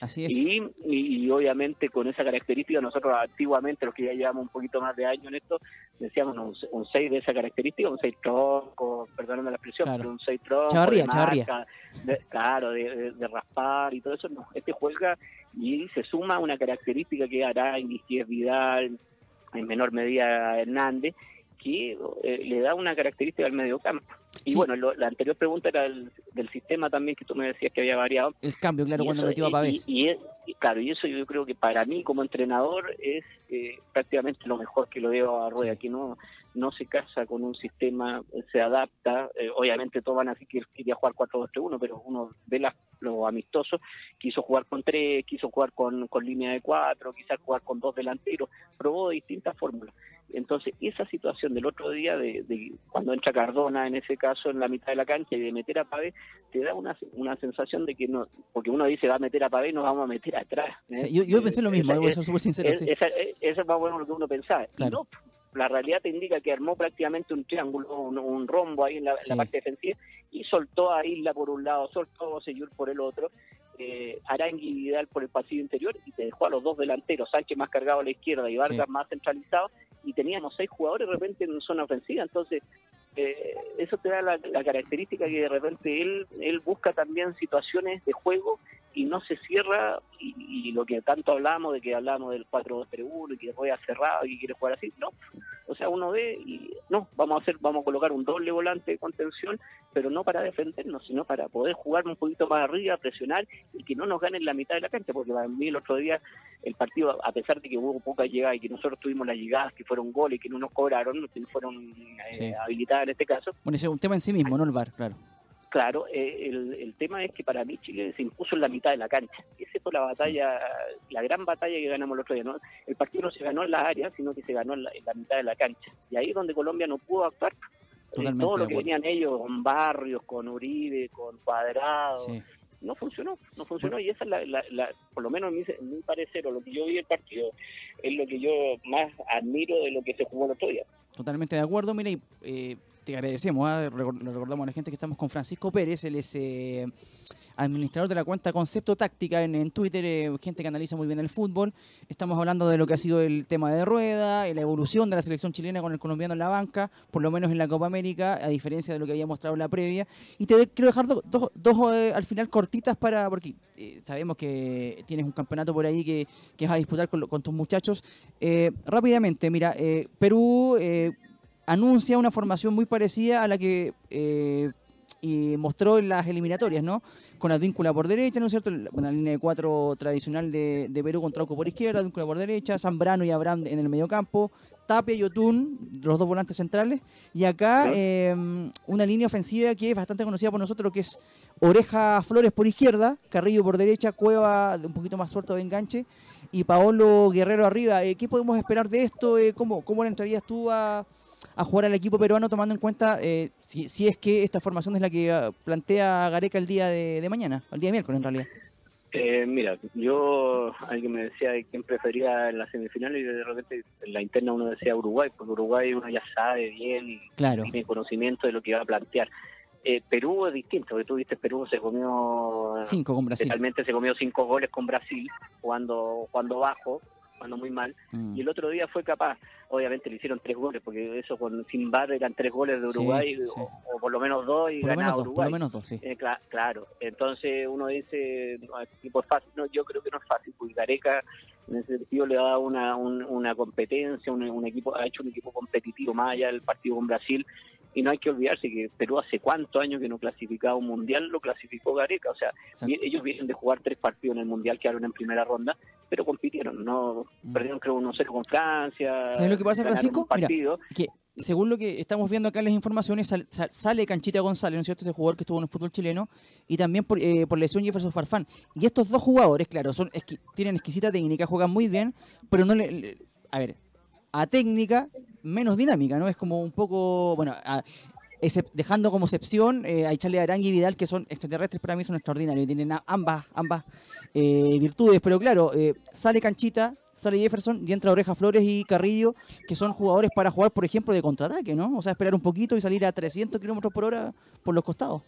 Así es. Y, y, obviamente con esa característica, nosotros antiguamente, los que ya llevamos un poquito más de años en esto, decíamos un, 6 de esa característica, un 6 tronco, perdóname la expresión, pero un 6 tronco, chavarría, chavarría. de- claro, de, de- de raspar y todo eso. No, este juega y se suma una característica que que es Vidal, en menor medida Hernández, que eh, le da una característica al mediocampo. Y Sí. bueno, lo- la anterior pregunta era el- del sistema también, que tú me decías que había variado. El cambio, claro, Y cuando eso- metió a Pavés. Y claro, y eso yo creo que para mí como entrenador es eh, prácticamente lo mejor que lo veo a Rueda, Sí. que no no se casa con un sistema, se adapta. eh, obviamente todos van a decir que quería jugar 4-2-3-1, pero uno ve las, lo amistoso, quiso jugar con tres, quiso jugar con, con línea de cuatro, quizás jugar con dos delanteros, probó distintas fórmulas. Entonces, esa situación del otro día, de, de cuando entra Cardona, en ese caso, en la mitad de la cancha y de meter a Pavé, te da una, una sensación de que no, porque uno dice va a meter a Pavé, nos vamos a meter atrás. ¿eh? Sí, yo, yo pensé lo mismo, voy a ser súper sincero. es- sí. esa- es- eso es más bueno lo que uno pensaba. Y Claro. no, la realidad te indica que armó prácticamente un triángulo, un, un rombo ahí en la, en Sí. la parte defensiva y soltó a Isla por un lado, soltó a Seyur por el otro, eh, Arangui y Vidal por el pasillo interior y te dejó a los dos delanteros, Sánchez más cargado a la izquierda y Vargas Sí. más centralizado y teníamos seis jugadores de repente en zona ofensiva, entonces eh, eso te da la, la característica que de repente él él busca también situaciones de juego y no se cierra y, y lo que tanto hablamos de que hablamos del 4-2-3-1 y que juega cerrado y que quiere jugar así, no, o sea uno ve y no, vamos a hacer, vamos a colocar un doble volante de contención, pero no para defendernos, sino para poder jugar un poquito más arriba, presionar y que no nos ganen la mitad de la cancha, porque para mí el otro día el partido, a pesar de que hubo pocas llegadas y que nosotros tuvimos las llegadas que fueron goles que no nos cobraron, que no fueron eh, Sí. habilitadas en este caso, Bueno, ese es un tema en sí mismo, no el VAR, claro. Claro, eh, el, el tema es que para mí Chile se impuso en la mitad de la cancha. Esa fue la batalla, la gran batalla que ganamos el otro día. ¿no? El partido no se ganó en las áreas, sino que se ganó en la, en la mitad de la cancha. Y ahí es donde Colombia no pudo actuar. Eh, todo lo que venían ellos con Barrios, con Uribe, con Cuadrado, Sí. No funcionó, no funcionó. Y esa es la, la- la- por lo menos en mi, en mi parecer, o lo que yo vi el partido, es lo que yo más admiro de lo que se jugó el otro día. Totalmente de acuerdo. Mira, y, eh, te agradecemos. Le recordamos a la gente que estamos con Francisco Pérez. Él es eh, administrador de la cuenta Concepto Táctica en, Twitter. eh, gente que analiza muy bien el fútbol. Estamos hablando de lo que ha sido el tema de rueda, eh, la evolución de la selección chilena con el colombiano en la banca, por lo menos en la Copa América, a diferencia de lo que había mostrado la previa. Y te quiero dejar do- dos, dos, eh, al final cortitas para. Porque eh, sabemos que tienes un campeonato por ahí que, que vas a disputar con, tus muchachos. Eh, rápidamente, mira, eh, Perú eh, anuncia una formación muy parecida a la que eh, y mostró en las eliminatorias, ¿no? Con Advíncula por derecha, ¿no es cierto? La línea de cuatro tradicional de, de Perú con Trauco por izquierda, Advíncula por derecha, Zambrano y Abraham en el mediocampo, Tapia y Otún, los dos volantes centrales, y acá eh, una línea ofensiva que es bastante conocida por nosotros, que es Oreja Flores por izquierda, Carrillo por derecha, Cueva un poquito más suelto de enganche, y Paolo Guerrero arriba. Eh, ¿Qué podemos esperar de esto? Eh, ¿cómo, ¿Cómo le entrarías tú a, a jugar al equipo peruano tomando en cuenta eh, si, si es que esta formación es la que ah, plantea Gareca el día de, de mañana, el día de miércoles en realidad? Eh, mira, yo, alguien me decía de quién prefería en la semifinal y de repente en la interna uno decía Uruguay, porque Uruguay uno ya sabe bien y Claro. tiene conocimiento de lo que va a plantear. Eh, Perú es distinto, porque tú viste, Perú se comió, Cinco con Brasil. realmente se comió cinco goles con Brasil, jugando, jugando bajo, jugando muy mal, Mm. y el otro día fue capaz, obviamente le hicieron tres goles, porque eso con sin bar eran tres goles de Uruguay, sí. O, o por lo menos dos y Por ganaba menos dos, por Uruguay. lo menos dos, sí. Eh, cla- claro, entonces uno dice, no, este tipo es fácil, no, yo creo que no es fácil, porque Gareca en ese sentido le ha dado una, un- una competencia, un, un equipo, ha hecho un equipo competitivo más allá del partido con Brasil, y no hay que olvidarse que Perú hace cuántos años que no clasificaba un mundial, lo clasificó Gareca, o sea, Exacto. ellos vienen de jugar tres partidos en el mundial, quedaron en primera ronda, pero compitieron, no. Perdieron creo 1-0 con Francia, ¿Sabes lo que pasa, Francisco? que según lo que estamos viendo acá en las informaciones, sal- sal- sale Canchita González, ¿no es cierto? Este jugador que estuvo en el fútbol chileno, y también por, eh, por lesión Jefferson Farfán. Y estos dos jugadores, claro, son exqui- tienen exquisita técnica, juegan muy bien, pero no le, le- A ver, a técnica, menos dinámica, ¿no? Es como un poco. Bueno, a- dejando como excepción eh, a Charlie Arangui y Vidal, que son extraterrestres, para mí son extraordinarios, tienen ambas, ambas eh, virtudes, pero claro, eh, sale Canchita, sale Jefferson y entra Oreja Flores y Carrillo, que son jugadores para jugar, por ejemplo, de contraataque, ¿no? O sea, esperar un poquito y salir a 300 kilómetros por hora por los costados.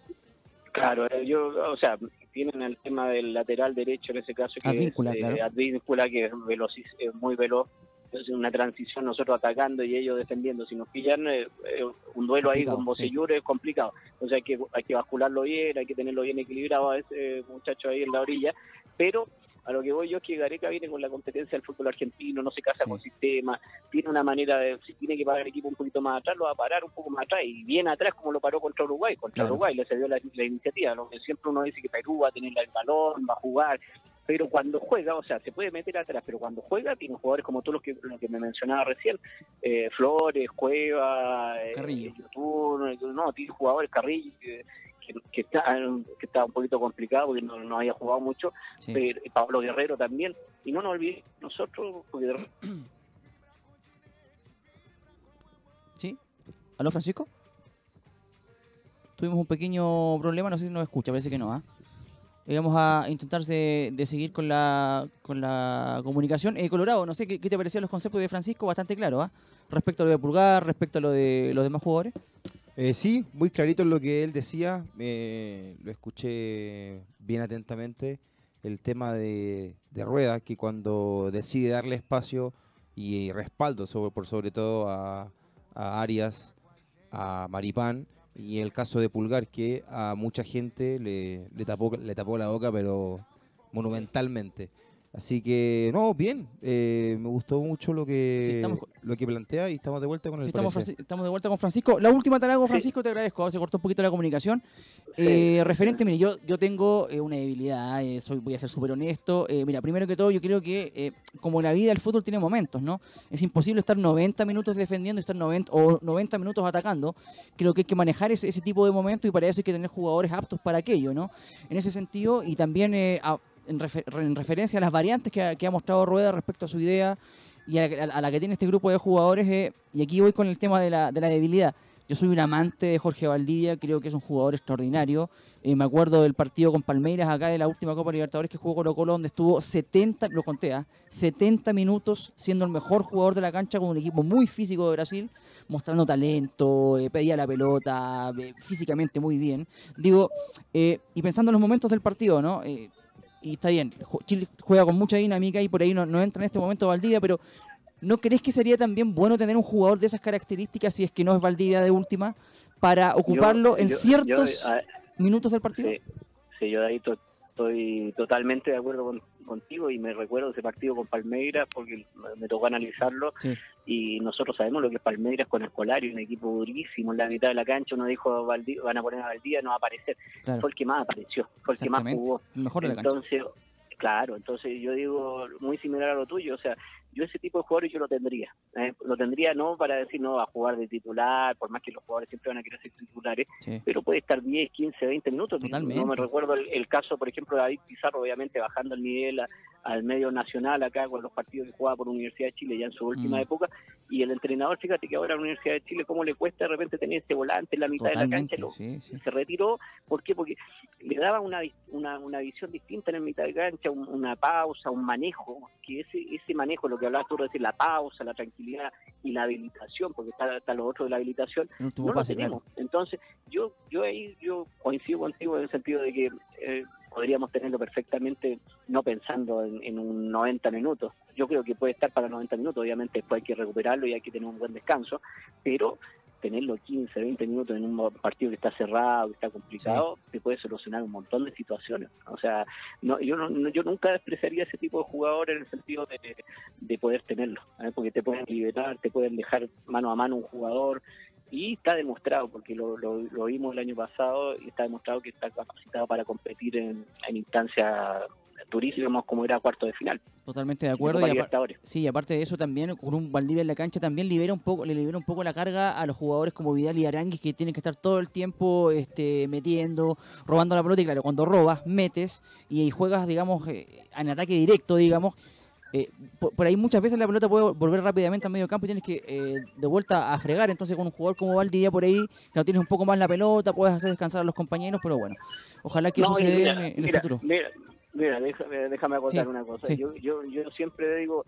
Claro, eh, yo, o sea, tienen el tema del lateral derecho en ese caso, que Advíncula, es eh, claro. Advíncula, que es, veloci- es muy veloz, Entonces, una transición nosotros atacando y ellos defendiendo. Si nos pillan, eh, eh, un duelo ahí con sí. Bocellur es complicado. Entonces, hay que, hay que bascularlo bien, hay que tenerlo bien equilibrado a ese muchacho ahí en la orilla. Pero a lo que voy yo es que Gareca viene con la competencia del fútbol argentino, no se casa Sí. con sistemas, tiene una manera de, si tiene que parar el equipo un poquito más atrás, lo va a parar un poco más atrás y bien atrás como lo paró contra Uruguay, contra Claro. Uruguay le cedió la, la iniciativa, lo que siempre uno dice que Perú va a tener el balón, va a jugar, pero cuando juega, o sea, se puede meter atrás, pero cuando juega tiene jugadores como todos los que, los que me mencionaba recién, eh, Flores, Cueva, eh, Carrillo. YouTube, no, tiene jugadores Carrillo, que, que, que está, que está un poquito complicado porque no, no había jugado mucho, Sí. pero Pablo Guerrero también. Y no nos olvidemos nosotros, porque ¿Sí? ¿Aló, Francisco? Tuvimos un pequeño problema, no sé si nos escucha, parece que no, ¿ah? Eh, Vamos a intentar de, de seguir con la, con la comunicación. Eh, Colorado, no sé ¿qué, qué te parecían los conceptos de Francisco, bastante claro, ¿ah? Respecto a lo de Pulgar, respecto a lo de los demás jugadores. Eh, sí, muy clarito lo que él decía, eh, lo escuché bien atentamente, el tema de, Rueda, que cuando decide darle espacio y respaldo sobre, por sobre todo a, a Arias, a Maripán, y el caso de Pulgar, que a mucha gente le, le, tapó, le tapó la boca, pero monumentalmente. Así que, no, bien, eh, me gustó mucho lo que, Sí, estamos- lo que plantea y estamos de vuelta con el Sí, estamos, de vuelta con Francisco. La última tarago, Sí. Francisco, te agradezco. Se cortó un poquito la comunicación. Eh, referente, mire, yo, yo tengo eh, una debilidad, eh, soy, voy a ser súper honesto. Eh, mira, primero que todo, yo creo que eh, como la vida, el fútbol tiene momentos, ¿no? Es imposible estar 90 minutos defendiendo y estar 90, o 90 minutos atacando. Creo que hay que manejar ese, ese tipo de momentos y para eso hay que tener jugadores aptos para aquello, ¿no? En ese sentido, y también eh, a- en, refer- en referencia a las variantes que ha, mostrado Rueda respecto a su idea y a la, que tiene este grupo de jugadores, eh, y aquí voy con el tema de la, de la debilidad. Yo soy un amante de Jorge Valdivia, creo que es un jugador extraordinario. Eh, me acuerdo del partido con Palmeiras acá de la última Copa Libertadores que jugó Colo Colo, donde estuvo 70, lo conté, ¿ah? 70 minutos siendo el mejor jugador de la cancha con un equipo muy físico de Brasil, mostrando talento, eh, pedía la pelota, eh, físicamente muy bien. Digo, eh, y pensando en los momentos del partido, ¿no? Y está bien, Chile juega con mucha dinámica y por ahí no, no entra en este momento Valdivia, pero ¿no crees que sería también bueno tener un jugador de esas características, si es que no es Valdivia de última, para ocuparlo en yo- ciertos yo, minutos del partido? Sí, sí, yo de ahí to- estoy totalmente de acuerdo con- contigo y me recuerdo ese partido con Palmeiras porque me, tocó analizarlo Sí. y nosotros sabemos lo que es Palmeiras con Escolari, un equipo durísimo en la mitad de la cancha, uno dijo van a poner a Valdía, no va a aparecer, Claro, fue el que más apareció, fue el que más jugó. El mejor de la cancha. Entonces, claro, entonces yo digo muy similar a lo tuyo, o sea, yo ese tipo de jugadores yo lo tendría, ¿eh? lo tendría no para decir no va a jugar de titular, por más que los jugadores siempre van a querer ser titulares, Sí. pero puede estar 10, 15, 20 minutos. Totalmente. No me recuerdo el, el caso, por ejemplo, de David Pizarro, obviamente bajando el nivel a- al medio nacional acá con los partidos que jugaba por Universidad de Chile ya en su última Mm. época. Y el entrenador, fíjate que ahora la Universidad de Chile, cómo le cuesta de repente tener este volante en la mitad de la cancha. Lo- sí, sí. Se retiró, ¿por qué? Porque le daba una, una visión distinta en la mitad de cancha, un- una pausa, un manejo, que ese, ese manejo, lo que hablabas tú, de decir la pausa, la tranquilidad y la habilitación, porque está, está lo otro de la habilitación, último no lo claro. tenemos. Entonces, yo yo ahí yo coincido contigo en el sentido de que eh, podríamos tenerlo perfectamente, no pensando en, en un 90 minutos. Yo creo que puede estar para 90 minutos, obviamente después hay que recuperarlo y hay que tener un buen descanso, pero tenerlo 15, 20 minutos en un partido que está cerrado, que está complicado, te puede solucionar un montón de situaciones. O sea, no, yo, no, no- yo nunca despreciaría ese tipo de jugador en el sentido de, de poder tenerlo, ¿eh? porque te pueden liberar, te pueden dejar mano a mano un jugador, y está demostrado, porque lo, lo, lo vimos el año pasado, y está demostrado que está capacitado para competir en, en instancias durísimas como era cuarto de final. Totalmente de acuerdo. Y apar- Libertadores. Sí, y aparte de eso también, con un Valdivia en la cancha también libera un poco, le libera un poco la carga a los jugadores como Vidal y Aranguis que tienen que estar todo el tiempo este, metiendo, robando la pelota. Y claro, cuando robas, metes y ahí juegas, digamos, eh, en ataque directo, digamos. eh, por, por ahí muchas veces la pelota puede volver rápidamente al medio campo y tienes que eh, de vuelta a fregar. Entonces, con un jugador como Valdivia por ahí, no tienes un poco más la pelota, puedes hacer descansar a los compañeros, pero bueno, ojalá que No, eso se y dé mira, en, en el mira, futuro. Mira, mira, déjame, déjame acotar Sí, una cosa. sí. Yo, yo, yo siempre digo,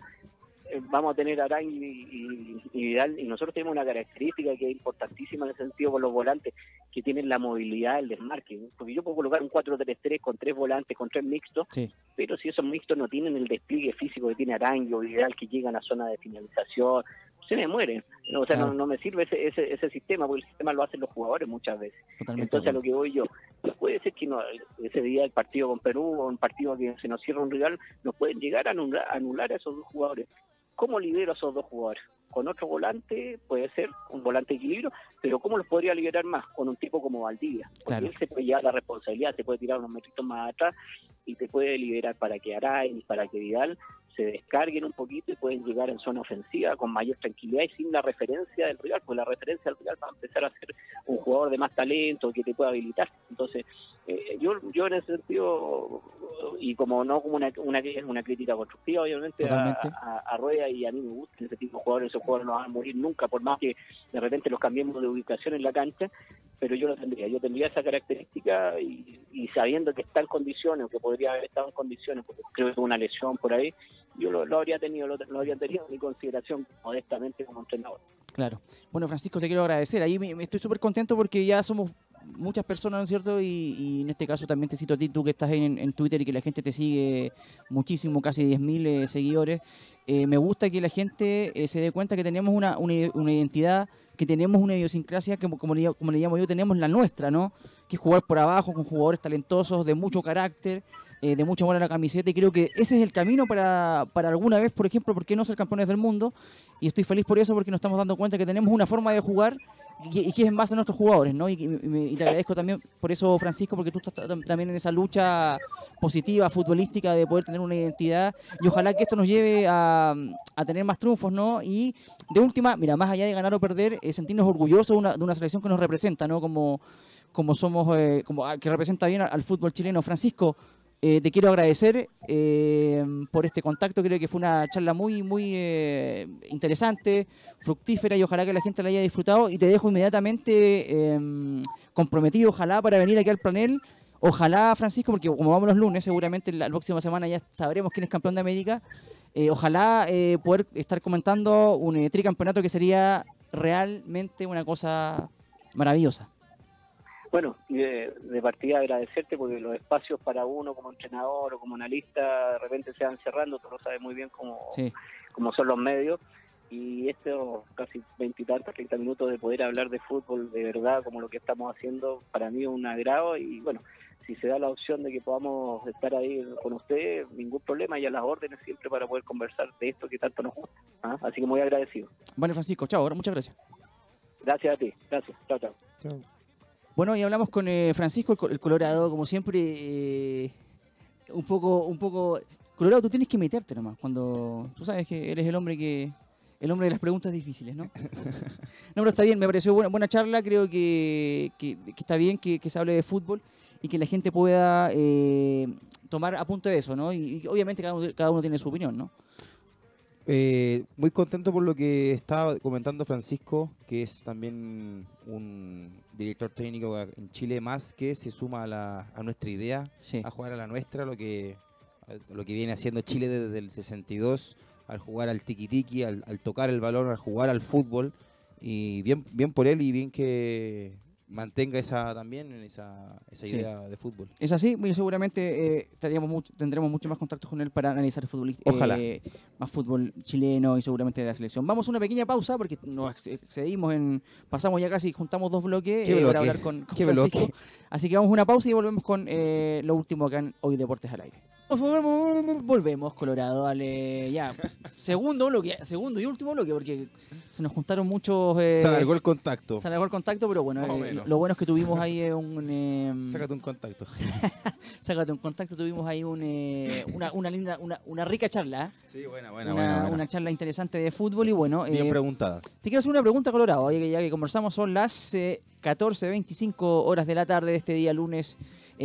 eh, vamos a tener a Arán y, y- y Vidal, y nosotros tenemos una característica que es importantísima en el sentido con los volantes, que tienen la movilidad, el desmarque. Porque yo puedo colocar un 4-3-3 con tres volantes, con tres mixtos, Sí. pero si esos mixtos no tienen el despliegue físico que tiene Arangue o Vidal, que llegan a zona de finalización, se me mueren. O sea, Claro. no, no me sirve ese, ese, ese sistema, porque el sistema lo hacen los jugadores muchas veces. Totalmente. Entonces, a lo que voy yo, no puede ser que no, ese día el partido con Perú o un partido que se nos cierra un rival, nos pueden llegar a anular, anular a esos dos jugadores. ¿Cómo libero a esos dos jugadores? Con otro volante, puede ser un volante de equilibrio, pero ¿cómo los podría liberar más? Con un tipo como Valdivia. Porque Claro. él se puede llevar la responsabilidad, se puede tirar unos metritos más atrás y te puede liberar para que Aray, para que Vidal se descarguen un poquito y pueden llegar en zona ofensiva con mayor tranquilidad y sin la referencia del rival, pues la referencia del rival va a empezar a ser un jugador de más talento que te pueda habilitar. Entonces, eh, yo yo en ese sentido, y como no como una, una, una crítica constructiva, obviamente, a, a, a Rueda y a mí me gustan ese tipo de jugadores, esos jugadores no van a morir nunca, por más que de repente los cambiemos de ubicación en la cancha, pero yo lo tendría, yo tendría esa característica y, sabiendo que está en condiciones, o que podría haber estado en condiciones, porque creo que tuvo una lesión por ahí, yo lo, habría tenido, lo, habría tenido en mi consideración modestamente como entrenador. Claro. Bueno, Francisco, te quiero agradecer. Ahí me, estoy súper contento porque ya somos muchas personas, ¿no es cierto? Y, en este caso también te cito a ti, tú que estás en, en Twitter y que la gente te sigue muchísimo, casi 10.000 eh, seguidores. Eh, me gusta que la gente eh, se dé cuenta que tenemos una, una identidad, que tenemos una idiosincrasia, que como le, como le llamo yo, tenemos la nuestra, ¿no? Que es jugar por abajo con jugadores talentosos, de mucho carácter, eh, de mucho amor a la camiseta. Y creo que ese es el camino para, para alguna vez, por ejemplo, ¿por qué no ser campeones del mundo? Y estoy feliz por eso porque nos estamos dando cuenta que tenemos una forma de jugar y, y que es en base a nuestros jugadores, ¿no? Y, te agradezco también por eso, Francisco, porque tú estás tam- también en esa lucha positiva, futbolística, de poder tener una identidad y ojalá que esto nos lleve a, a tener más triunfos, ¿no? Y de última, mira, más allá de ganar o perder, eh, sentirnos orgullosos de una, de una selección que nos representa, ¿no? Como, como somos, eh, como ah, que representa bien al, al fútbol chileno. Francisco, eh, te quiero agradecer eh, por este contacto. Creo que fue una charla muy, muy eh, interesante, fructífera y ojalá que la gente la haya disfrutado. Y te dejo inmediatamente eh, comprometido, ojalá, para venir aquí al planel. Ojalá, Francisco, porque como vamos los lunes, seguramente la, la próxima semana ya sabremos quién es campeón de América. Eh, ojalá eh, poder estar comentando un tricampeonato que sería realmente una cosa maravillosa. Bueno, y de, de partida agradecerte porque los espacios para uno como entrenador o como analista de repente se van cerrando, tú lo sabes muy bien cómo, Sí. cómo son los medios. Y estos casi veintitantos, treinta minutos de poder hablar de fútbol de verdad, como lo que estamos haciendo, para mí es un agrado. Y bueno, si se da la opción de que podamos estar ahí con usted, ningún problema, y a las órdenes siempre para poder conversar de esto que tanto nos gusta. ¿ah? Así que muy agradecido. Bueno, Francisco, chao, muchas gracias. Gracias a ti, gracias. Chao, chao. Bueno, y hablamos con eh, Francisco, el, co- el Colorado, como siempre, eh, un poco, un poco. Colorado, tú tienes que meterte nomás cuando. Tú sabes que eres el hombre que. El hombre de las preguntas difíciles, ¿no? no, pero está bien, me pareció buena, buena charla, creo que, que- está bien que, que se hable de fútbol y que la gente pueda eh, tomar apunte de eso, ¿no? Y, y obviamente cada uno, cada uno tiene su opinión, ¿no? Eh, muy contento por lo que estaba comentando Francisco, que es también un director técnico en Chile más que se suma a, la- a nuestra idea, Sí. a jugar a la nuestra, lo que, lo que viene haciendo Chile desde el 62, al jugar al tiki-tiki, al, al tocar el balón, al jugar al fútbol. Y bien, bien por él y bien que mantenga esa también esa, esa Sí. idea de fútbol. Es así, muy seguramente eh, tendremos, mucho, tendremos mucho más contactos con él para analizar fútbol, Ojalá. eh, más fútbol chileno y seguramente de la selección. Vamos a una pequeña pausa porque nos ex- excedimos en, pasamos ya casi, juntamos dos bloques ¿Qué eh, para hablar con, con ¿Qué Francisco. bloque? Así que vamos a una pausa y volvemos con eh, lo último acá en Hoy Deportes al Aire. Volvemos, Colorado, dale, ya. Segundo bloque, segundo y último bloque, porque se nos juntaron muchos... eh, Se alargó el contacto. se alargó el contacto, pero bueno, eh, lo bueno es que tuvimos ahí eh, un... eh, Sácate un contacto. Sácate un contacto, tuvimos ahí un, eh, una, una linda, una, una rica charla. Sí, buena, una, una charla interesante de fútbol y bueno, Bien preguntada. te quiero hacer una pregunta, Colorado, ya que, ya que conversamos, son las eh, 14.25 horas de la tarde de este día lunes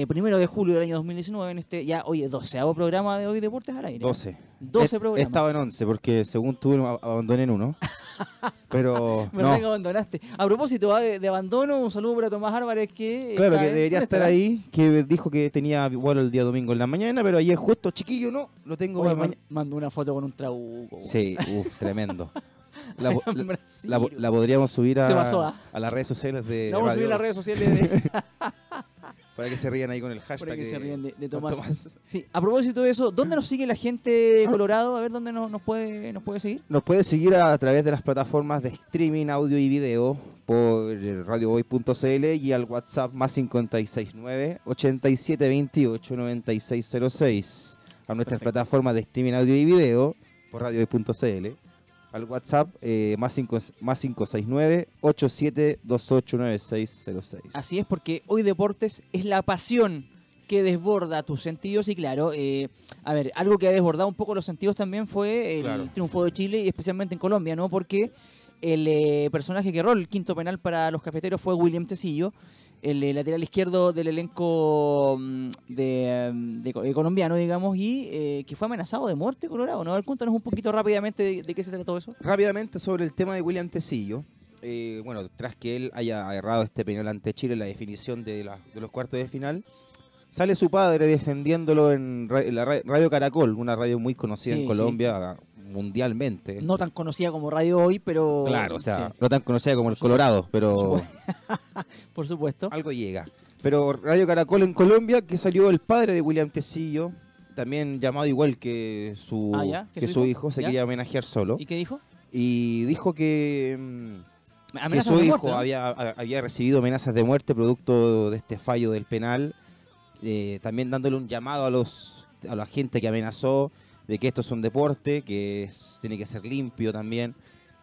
eh, primero de julio del año 2019, en este ya, oye, doceavo programa de hoy Deportes al aire. 12. 12 He- programas. He estado en 11 porque según tú ab- abandoné en uno. Pero ¿Verdad que no. abandonaste? A propósito ¿va? de, de abandono, un saludo para Tomás Álvarez que... Claro que debería ¿dónde estar estará? ahí, que dijo que tenía vuelo el día domingo en la mañana, pero ayer justo chiquillo no, lo tengo Oye, para man- mañana. mandó una foto con un trabuco. Sí, uf, tremendo. La, la- la la podríamos subir a, ¿ah? a las redes sociales de Lo vamos a subir en las redes sociales de, para que se rían ahí con el hashtag. para que de- se rían de, Tomás. Sí, a propósito de eso, ¿dónde nos sigue la gente de Colorado? A ver dónde nos, nos puede, nos puede seguir. Nos puede seguir a, a través de las plataformas de streaming, audio y video por radioboy.cl y al WhatsApp más 569 8728 9606. A nuestras Perfecto. plataformas de streaming, audio y video por radioboy.cl. Al WhatsApp eh, más, cinco- más 569 8728 9606. Así es, porque hoy deportes es la pasión que desborda tus sentidos y claro, eh, a ver, algo que ha desbordado un poco los sentidos también fue el Claro. triunfo de Chile y especialmente en Colombia, ¿no? Porque el eh, personaje que erró el quinto penal para los cafeteros fue William Tecillo, el lateral izquierdo del elenco mm, de, mm, de co- de colombiano, digamos, y eh, que fue amenazado de muerte, Colorado, ¿no? A ver, cuéntanos un poquito rápidamente de, de qué se trató eso. Rápidamente sobre el tema de William Tecillo. eh, bueno, tras que él haya errado este penal ante Chile en la definición de, la- de los cuartos de final, sale su padre defendiéndolo en, ra- en la ra- Radio Caracol, una radio muy conocida Sí, en sí. Mundialmente. No tan conocida como Radio Hoy, pero... claro, o sea, sí, no tan conocida como el Colorado, pero por supuesto. algo llega. Pero Radio Caracol en Colombia, que salió el padre de William Tecillo, también llamado igual que su, Ah, ¿ya? ¿Que que su hijo? hijo, se ¿Ya? quería homenajear solo. ¿Y qué dijo? Y dijo que... mm, que su hijo muerte, ¿no? había, había recibido amenazas de muerte producto de este fallo del penal, eh, también dándole un llamado a los a la gente que amenazó de que esto es un deporte, que es- tiene que ser limpio también.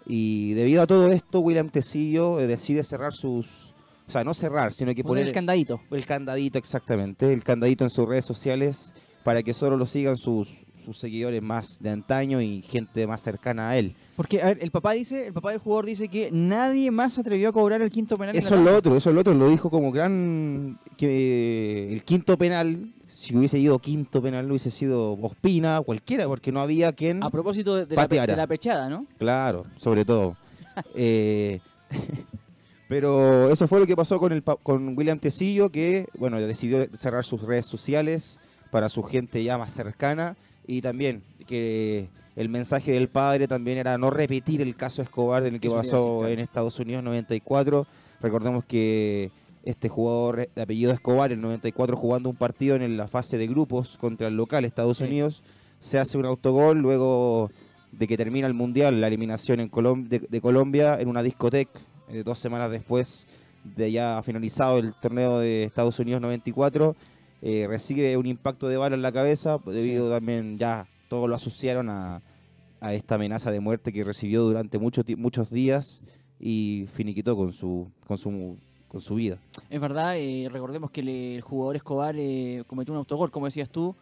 Y debido a todo esto, William Tecillo eh, decide cerrar sus... O sea, no cerrar, sino que Poner poner el candadito. el candadito exactamente, el candadito en sus redes sociales para que solo lo sigan sus, sus seguidores más de antaño y gente más cercana a él. Porque, a ver, el papá dice, el papá del jugador dice que nadie más se atrevió a cobrar el quinto penal. en Eso es lo otro, eso es lo otro, lo dijo como gran que el quinto penal, si hubiese ido quinto penal hubiese sido Ospina, cualquiera, porque no había quien A propósito de, de la, de pechada, ¿no? Claro, sobre todo. Eh, pero eso fue lo que pasó con el con William Tecillo, que bueno decidió cerrar sus redes sociales para su gente ya más cercana y también que el mensaje del padre también era no repetir el caso Escobar en el que pasó en Estados Unidos 94. Recordemos que este jugador de apellido Escobar, el 94, jugando un partido en la fase de grupos contra el local Estados Sí. Unidos, se hace un autogol luego de que termina el Mundial, la eliminación en Colom- de, de Colombia en una discoteca, eh, dos semanas después de ya finalizado el torneo de Estados Unidos 94, eh, recibe un impacto de bala en la cabeza, debido también ya todos lo asociaron a, a esta amenaza de muerte que recibió durante mucho muchos días y finiquitó con su, con su, con su vida. Es verdad, eh, recordemos que le- el jugador Escobar eh, cometió un autogol, como decías tú.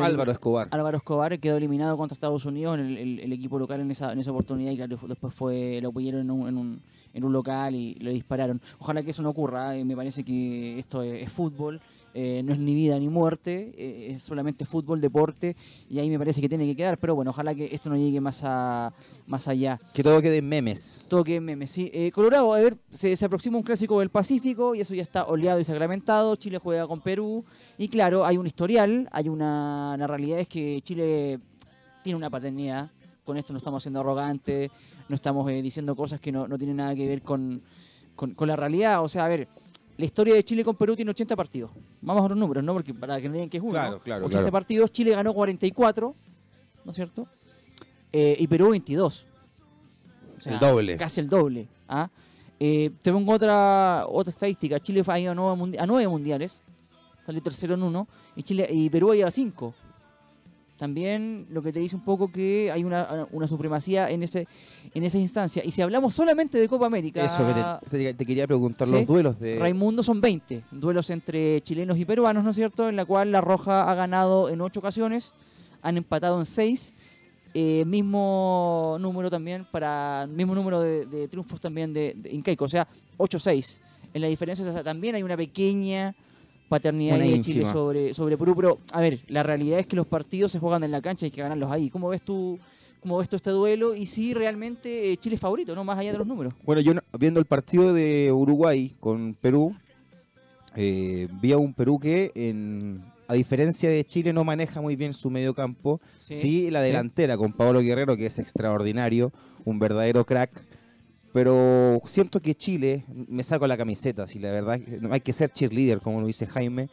Álvaro Escobar. Álvaro Escobar quedó eliminado contra Estados Unidos en el, el- el equipo local en esa, en esa oportunidad y claro, después fue lo apoyaron en un, en, un, en un local y lo dispararon. Ojalá que eso no ocurra, eh, me parece que esto es, es fútbol, eh, no es ni vida ni muerte, eh, es solamente fútbol, deporte y ahí me parece que tiene que quedar, pero bueno, ojalá que esto no llegue más, a, más allá. Que todo quede en memes. Toque memes, sí. Eh, Colorado, a ver, se, se aproxima un clásico del Pacífico y eso ya está oleado y sacramentado. Chile juega con Perú y claro, hay un historial, hay una... La realidad es que Chile tiene una paternidad. Con esto no estamos siendo arrogantes, no estamos diciendo cosas que no, no tienen nada que ver con, con, con la realidad. O sea, a ver, la historia de Chile con Perú tiene 80 partidos. Vamos a los números, ¿no? Porque para que no digan que es uno. Claro, claro, 80 claro. partidos, Chile ganó 44, ¿no es cierto? Eh, y Perú 22. O sea, El doble. Casi el doble. ¿ah? Eh, te pongo otra otra estadística. Chile ha ido a nueve, mundi- a nueve mundiales. Salió tercero en uno. Y, Chile, y Perú ha ido a cinco. También lo que te dice un poco que hay una, una supremacía en ese en esa instancia. Y si hablamos solamente de Copa América, Eso que te, quería preguntar, ¿Sí? los duelos de... Raimundo son 20. Duelos entre chilenos y peruanos, ¿no es cierto? En la cual La Roja ha ganado en ocho ocasiones, han empatado en seis. Eh, mismo número también para mismo número de, de triunfos también de, de Incaico, o sea, 8-6. En la diferencia o sea, también hay una pequeña paternidad de Chile sobre, sobre Perú. Pero, a ver, la realidad es que los partidos se juegan en la cancha y hay que ganarlos ahí. ¿Cómo ves tú, cómo ves tú este duelo? Y si realmente eh, Chile es favorito, ¿no? Más allá de los números. Bueno, yo viendo el partido de Uruguay con Perú, eh, vi a un Perú que, en- a diferencia de Chile, no maneja muy bien su medio campo. Sí, la sí. delantera con Pablo Guerrero, que es extraordinario, un verdadero crack. Pero siento que Chile, me saco la camiseta, si la verdad, hay que ser cheerleader, como lo dice Jaime.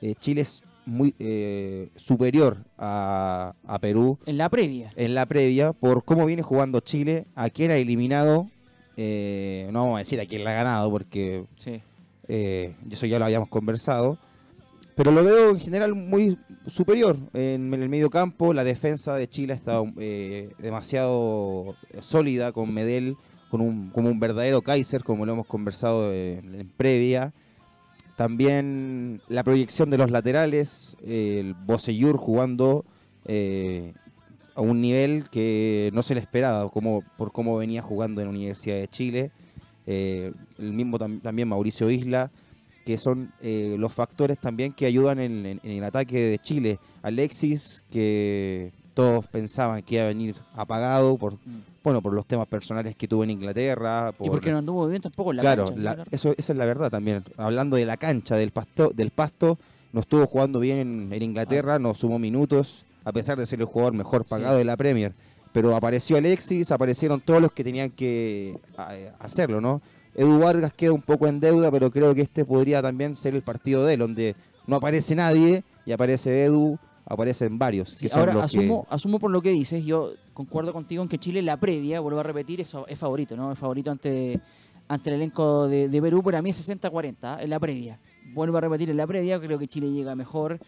eh, Chile es muy eh, superior a, a Perú En la previa. en la previa por cómo viene jugando Chile, a quién ha eliminado, eh, no vamos a decir a quién la ha ganado porque Sí. eso ya lo habíamos conversado, pero lo veo en general muy superior en el medio campo, la defensa de Chile ha estado eh, demasiado sólida con Medel, con un, como un verdadero Kaiser, como lo hemos conversado en, previa. También la proyección de los laterales, el Boseyur jugando eh, a un nivel que no se le esperaba, como, por cómo venía jugando en la Universidad de Chile. Eh, el mismo tam- también Mauricio Isla, que son eh, los factores también que ayudan en el ataque de Chile. Alexis, que todos pensaban que iba a venir apagado por, bueno, por los temas personales que tuvo en Inglaterra. Y porque no anduvo bien tampoco en la claro, cancha. la- claro. eso, esa es la verdad también. Hablando de la cancha, del pasto, del pasto, no estuvo jugando bien en, en Inglaterra, no sumó minutos, a pesar de ser el jugador mejor pagado Sí. de la Premier. Pero apareció Alexis, aparecieron todos los que tenían que hacerlo, ¿no? Edu Vargas queda un poco en deuda, pero creo que este podría también ser el partido de él, donde no aparece nadie y aparece Edu, aparecen varios. Sí, que ahora que- asumo, asumo por lo que dices, yo concuerdo contigo en que Chile la previa, vuelvo a repetir, es, es favorito, ¿no? Es favorito ante, ante el elenco de, de Perú, para mí es 60-40 ¿eh? en la previa. Vuelvo a repetir, en la previa creo que Chile llega mejor.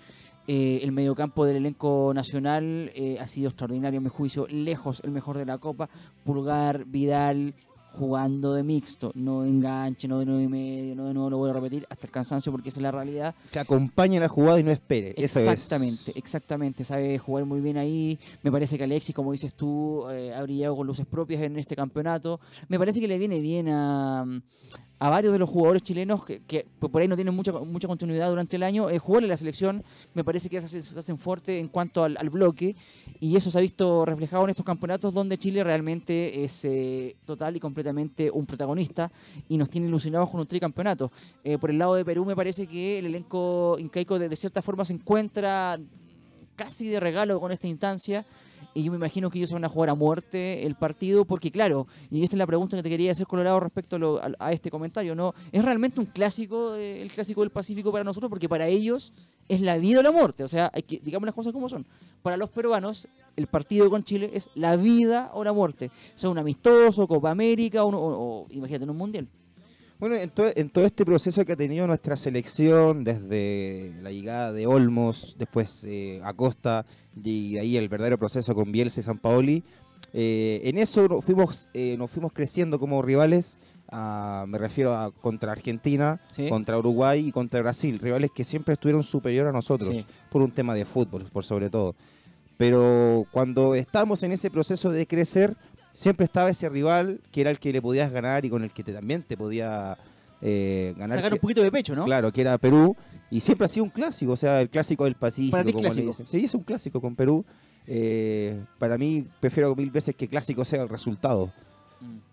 Eh, el mediocampo del elenco nacional eh, ha sido extraordinario, en mi juicio, lejos el mejor de la Copa. Pulgar, Vidal, jugando de mixto, no de enganche, no de nueve y medio, no de nuevo, lo voy a repetir, hasta el cansancio porque esa es la realidad. que acompañe la jugada y no espere. Eso es. Exactamente, exactamente. Sabe jugar muy bien ahí. Me parece que Alexis, como dices tú, eh, ha brillado con luces propias en este campeonato. Me parece que le viene bien a, a varios de los jugadores chilenos que, que por ahí no tienen mucha, mucha continuidad durante el año. Eh, jugarle la selección me parece que se hacen fuerte en cuanto al, al bloque y eso se ha visto reflejado en estos campeonatos donde Chile realmente es eh, total y completamente un protagonista y nos tiene ilusionados con un tricampeonato. Eh, por el lado de Perú me parece que el elenco incaico de, de cierta forma se encuentra casi de regalo con esta instancia y yo me imagino que ellos van a jugar a muerte el partido porque claro, y esta es la pregunta que te quería hacer Colorado respecto a, lo- a- este comentario, ¿no? ¿Es realmente un clásico, eh, el clásico del Pacífico para nosotros? Porque para ellos es la vida o la muerte, o sea, hay que, digamos las cosas como son. Para los peruanos, el partido con Chile es la vida o la muerte. Sea un amistoso, Copa América, o, o- o, imagínate un mundial. Bueno, en, to- en todo este proceso que ha tenido nuestra selección, desde la llegada de Olmos, después eh, Acosta, y de ahí el verdadero proceso con Bielsa y San Paoli, eh, en eso nos fuimos, eh, nos fuimos creciendo como rivales, ah, me refiero a contra Argentina, Sí. contra Uruguay y contra Brasil, rivales que siempre estuvieron superior a nosotros, Sí. por un tema de fútbol, por sobre todo. Pero cuando estábamos en ese proceso de crecer, siempre estaba ese rival que era el que le podías ganar y con el que te- también te podía eh, ganar. Sacar un poquito de pecho, ¿no? Claro, que era Perú. Y siempre ha sido un clásico, o sea, el clásico del Pacífico. Para ti como clásico. Sí, es un clásico con Perú. Eh, para mí, prefiero mil veces que clásico sea el resultado.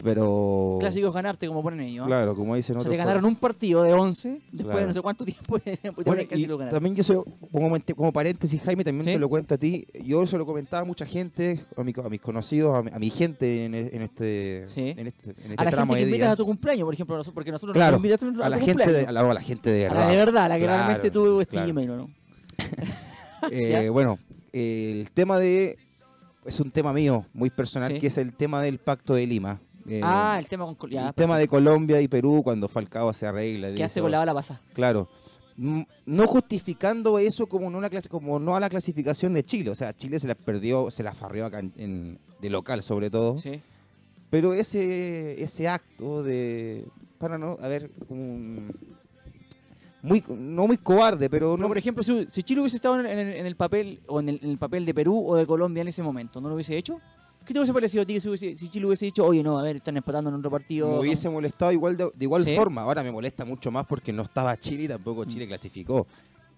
Pero. Clásico es ganarte, como ponen ellos. ¿eh? Claro, como dicen O sea, otros. te ganaron un partido de 11 después Claro. de no sé cuánto tiempo Bueno, también y lo también yo soy, como, como paréntesis, Jaime, también Sí. te lo cuento a ti. Yo se lo comentaba a mucha gente, a, mi- a mis conocidos, a mi, a mi gente en, en este, Sí. en este, en este a la tramo gente que invitas a tu cumpleaños, por ejemplo, porque nosotros Claro, nos invitas a, tu a la gente cumpleaños. de, a la, a la gente de A verdad. la de verdad, la que Claro, realmente tuvo este. Gmail, ¿no? Eh, bueno, el tema de. Es un tema mío, muy personal, Sí. que es el tema del Pacto de Lima. Eh, ah, el tema con... Ya, el tema de Colombia y Perú cuando Falcao se arregla. Quedaste hizo- con la bala pasada. Claro. Mm, No justificando eso como no, una clase, como no a la clasificación de Chile. O sea, Chile se la perdió, se la farrió acá en, en- de local sobre todo. Sí. Pero ese, ese acto de. Para no. A ver, un- Muy, no muy cobarde, pero No, no. por ejemplo, si, si Chile hubiese estado en, en el, en el papel o en el, en el papel de Perú o de Colombia en ese momento, ¿no lo hubiese hecho? ¿Qué te hubiese parecido a ti si, hubiese- si Chile hubiese dicho, oye, no, a ver, están empatando en otro partido? Me hubiese molestado igual de, de igual ¿Sí? forma. Ahora me molesta mucho más porque no estaba Chile y tampoco Chile clasificó.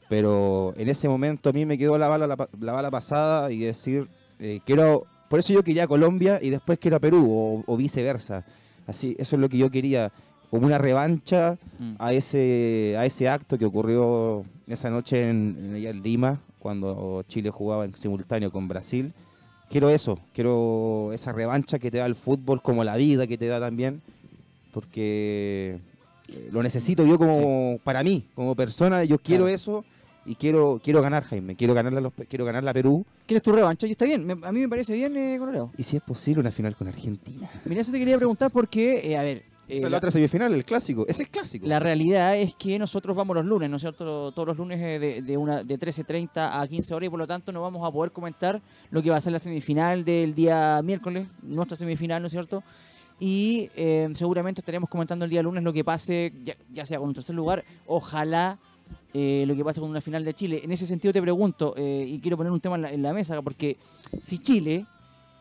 Pero en ese momento a mí me quedó la bala, la, bala pasada y decir, eh, quiero, por eso yo quería a Colombia y después quiero a Perú o, o viceversa. Así, eso es lo que yo quería, como una revancha Mm. a ese, a ese acto que ocurrió esa noche en, en, Lima, cuando Chile jugaba en simultáneo con Brasil. Quiero eso, quiero esa revancha que te da el fútbol, como la vida que te da también, porque eh, lo necesito yo como para mí, como persona, yo quiero Claro. eso y quiero quiero ganar, Jaime, quiero ganarla a los, quiero ganarla a Perú ¿Quieres tu revancha? Y está bien, me- a mí me parece bien, eh, Colorado. y si es posible una final con Argentina. Mira, eso te quería preguntar porque, eh, a ver, eh, Esa es la, la otra semifinal, el clásico, ese es clásico. la realidad es que nosotros vamos los lunes, ¿no es cierto? Todos los lunes eh, de, de, una, de 13.30 a 15 horas y por lo tanto no vamos a poder comentar lo que va a ser la semifinal del día miércoles, nuestra semifinal, ¿no es cierto? Y eh, seguramente estaremos comentando el día lunes lo que pase, ya, ya sea con un tercer lugar, ojalá eh, lo que pase con una final de Chile. En ese sentido te pregunto, eh, y quiero poner un tema en la, en la mesa, porque si Chile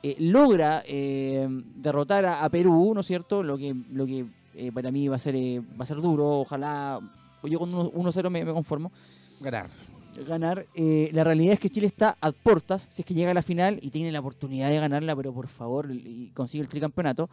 eh, logra eh, derrotar a, a Perú, ¿no es cierto? Lo que, lo que eh, para mí va a ser eh, va a ser duro, ojalá, yo con 1-0 me, me conformo Ganar. ganar. La realidad es que Chile está a puertas, si es que llega a la final y tiene la oportunidad de ganarla, pero por favor, y consigue el tricampeonato,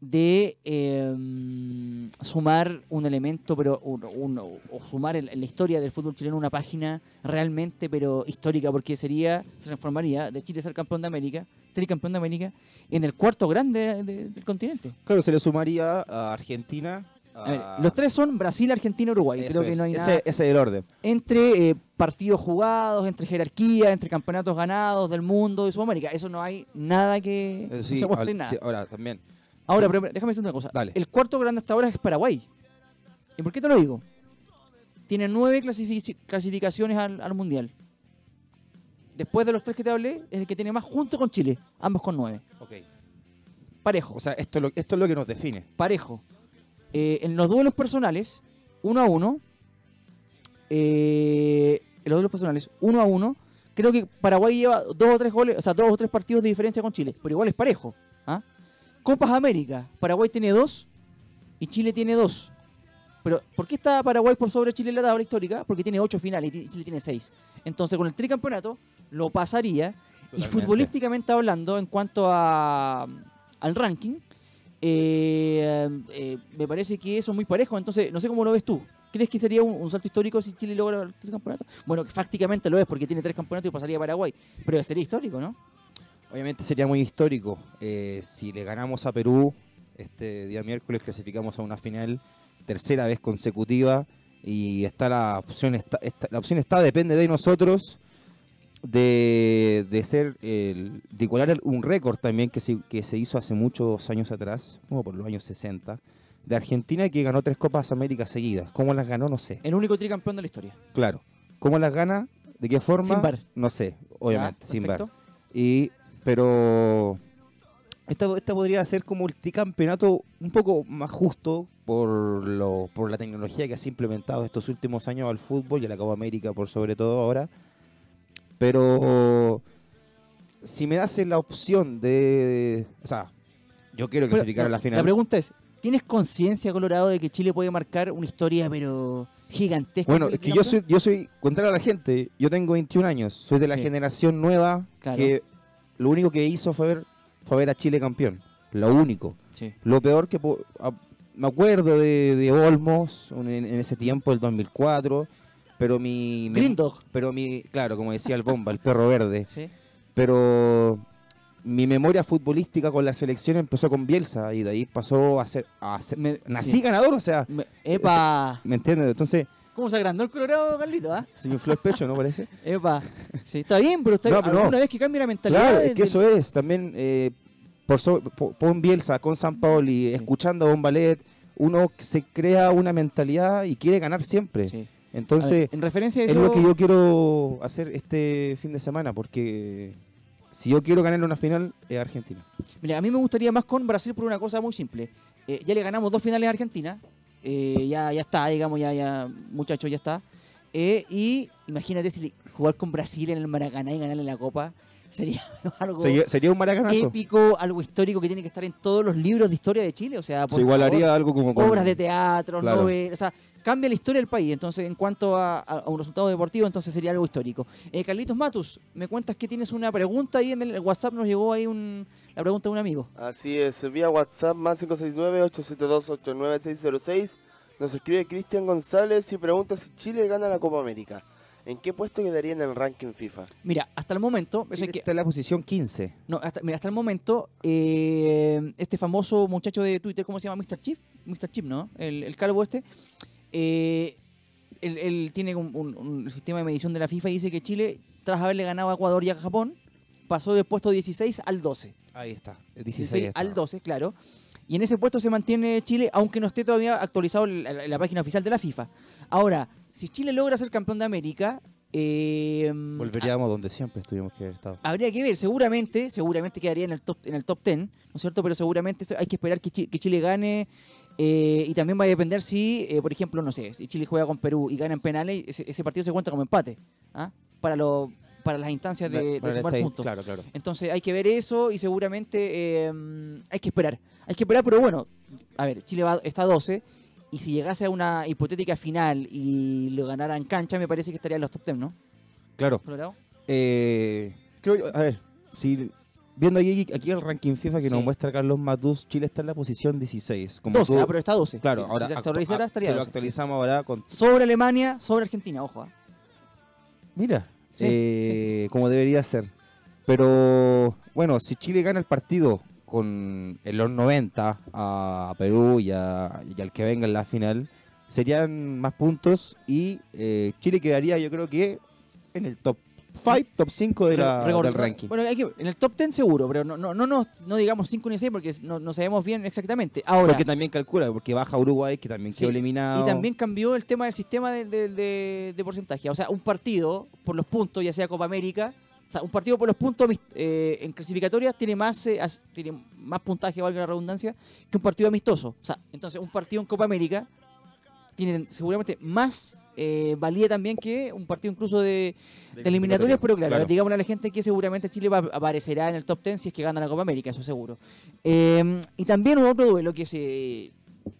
de eh, sumar un elemento, pero un- un- o sumar en, en la historia del fútbol chileno una página realmente, pero histórica, porque sería, se transformaría de Chile ser campeón de América, tricampeón de América, en el cuarto grande de- del continente. Claro, se le sumaría a Argentina. A ver, a- los tres son Brasil, Argentina, Uruguay. Eso Creo que es, no hay ese, nada ese es el orden. entre eh, partidos jugados, entre jerarquía, entre campeonatos ganados del mundo de Sudamérica. Eso no hay nada que... No sí, se ahora, hacer nada. sí, ahora también. Ahora, pero déjame decir una cosa. Dale. El cuarto grande hasta ahora es Paraguay. ¿Y por qué te lo digo? Tiene nueve clasificaciones al, al Mundial. Después de los tres que te hablé, es el que tiene más junto con Chile. Ambos con nueve. Ok. Parejo. O sea, esto es lo, esto es lo que nos define. parejo. Eh, en los duelos personales, uno a uno. eh, en los duelos personales, uno a uno. Creo que Paraguay lleva dos o tres goles, o sea, dos o tres partidos de diferencia con Chile, pero igual es parejo. ¿ah? Copas América, Paraguay tiene dos y Chile tiene dos. Pero, ¿por qué está Paraguay por sobre Chile en la tabla histórica? Porque tiene ocho finales y Chile tiene seis. Entonces, con el tricampeonato, lo pasaría. Y futbolísticamente hablando, en cuanto a, al ranking, eh, eh, me parece que eso es muy parejo. Entonces, no sé cómo lo ves tú. ¿Crees que sería un, un salto histórico si Chile logra el tricampeonato? Bueno, que fácticamente lo es porque tiene tres campeonatos y pasaría a Paraguay. Pero sería histórico, ¿no? Obviamente sería muy histórico. eh, si le ganamos a Perú, este día miércoles clasificamos a una final, tercera vez consecutiva, y está la opción, está, está- la opción está, depende de nosotros, de, de ser, el, de el- un récord también que se, que se hizo hace muchos años atrás, como por los años 60, de Argentina que ganó tres Copas América seguidas. ¿Cómo las ganó? No sé. El único tricampeón de la historia. Claro. ¿Cómo las gana? ¿De qué forma? Sin VAR. No sé, obviamente, sin. Perfecto. Y, pero esta, esta podría ser como el campeonato un poco más justo por, lo, por la tecnología que se ha implementado estos últimos años al fútbol y a la Copa América por sobre todo ahora. Pero si me das la opción de... O sea, yo quiero clasificar a la final. La pregunta es, ¿tienes conciencia, Colorado, de que Chile puede marcar una historia, pero gigantesca? Bueno, es que yo soy, yo soy, contrario a la gente, yo tengo 21 años, soy de la Sí. generación nueva Claro. que lo único que hizo fue ver, fue ver a Chile campeón. Lo único. Sí. Lo peor que... a- me acuerdo de, de Olmos en, en ese tiempo, el 2004, pero mi... mi- Green Dog. Pero mi... Claro, como decía el Bomba, el perro verde. Sí. Pero mi memoria futbolística con la selección empezó con Bielsa y de ahí pasó a ser... A ser Me- nací sí. ganador, o sea... Me- Epa. ¿Me entiendes? Entonces, ¿Cómo se agrandó el Colorado, Carlito? ah? se me infló el pecho, ¿no parece? Epa. Sí, está bien, pero está No, pero no. alguna vez que cambie la mentalidad. Claro, de- es que eso es. También eh, por, so- po- pon Bielsa con San Paoli, escuchando a Bombalet, uno se crea una mentalidad y quiere ganar siempre. Sí. A ver, Entonces, en referencia a es eso, lo que yo quiero hacer este fin de semana, porque si yo quiero ganar una final, es Argentina. mira, a mí me gustaría más con Brasil por una cosa muy simple. Eh, ya le ganamos dos finales a Argentina. Eh, ya, ya está, digamos, ya, ya, muchachos, ya está. Eh, y imagínate si jugar con Brasil en el Maracaná y ganarle la Copa. sería algo Sería, sería un maracanazo. épico, algo histórico que tiene que estar en todos los libros de historia de Chile. O sea, por Se igualaría favor, algo como con- obras de teatro, Claro. novelas, o sea, cambia la historia del país. Entonces, en cuanto a un resultado deportivo, entonces sería algo histórico. Eh, Carlitos Matus, me cuentas que tienes una pregunta ahí en el WhatsApp, nos llegó ahí un, la pregunta de un amigo. Así es, vía WhatsApp más 569-872-89606 nos escribe Cristian González y pregunta si Chile gana la Copa América. ¿En qué puesto quedaría en el ranking FIFA? Mira, hasta el momento, eso hay Chile que- está en la posición 15. no, hasta, mira, hasta el momento, eh, este famoso muchacho de Twitter, ¿cómo se llama? Mr. Chip, Mr. Chip, ¿no? El, el calvo este. eh, él, él tiene un, un- un sistema de medición de la FIFA y dice que Chile, tras haberle ganado a Ecuador y a Japón, pasó del puesto 16 al 12. Ahí está. el 16 16 está. al 12, claro. Y en ese puesto se mantiene Chile, aunque no esté todavía actualizado la, la- la página oficial de la FIFA. Ahora, si Chile logra ser campeón de América, eh, Volveríamos donde siempre estuvimos que haber estado. Habría que ver, seguramente, seguramente quedaría en el top, en el top 10, ¿no es cierto? Pero seguramente hay que esperar que, Chi- que Chile gane eh, y también va a depender si, eh, por ejemplo, no sé, si Chile juega con Perú y gana en penales, ese, ese partido se cuenta como empate, ¿ah? Para lo, para las instancias de, de sumar puntos. Claro, claro. Entonces hay que ver eso y seguramente eh, hay que esperar. Hay que esperar, pero bueno, a ver, Chile va, está a 12 y si llegase a una hipotética final y lo ganara en cancha, me parece que estaría en los top 10, ¿no? Claro. Eh, creo, a ver, si viendo aquí, aquí el ranking FIFA que nos muestra Carlos Matus, Chile está en la posición 16. Como 12, tú- ah, pero está 12. Claro, ahora si se actu- actualizara ah, estaría si lo 12, sí. actualizamos ahora con... Sobre Alemania, sobre Argentina, ojo. ¿ah? Mira, Eh, como debería ser. Pero bueno, si Chile gana el partido con en los 90 a Perú y, a- al que venga en la final, serían más puntos y eh, Chile quedaría yo creo que en el top 5, top 5 de la- del ranking. Bueno, hay que- en el top 10 seguro, pero no, no, no, no digamos 5 ni 6 porque no, no sabemos bien exactamente. Ahora, porque también calcula, porque baja Uruguay, que también Sí, quedó eliminado. y también cambió el tema del sistema de, de- de- de porcentaje. O sea, un partido por los puntos, ya sea Copa América, o sea, un partido por los puntos eh, en clasificatorias tiene más, eh, as- tiene más puntaje, valga la redundancia, que un partido amistoso. O sea, entonces un partido en Copa América tiene seguramente más eh, valía también que un partido incluso de, de eliminatorias, pero claro, Claro. digámosle a la gente que seguramente Chile va, aparecerá en el top 10 si es que gana la Copa América, eso seguro. Eh, y también un otro duelo que se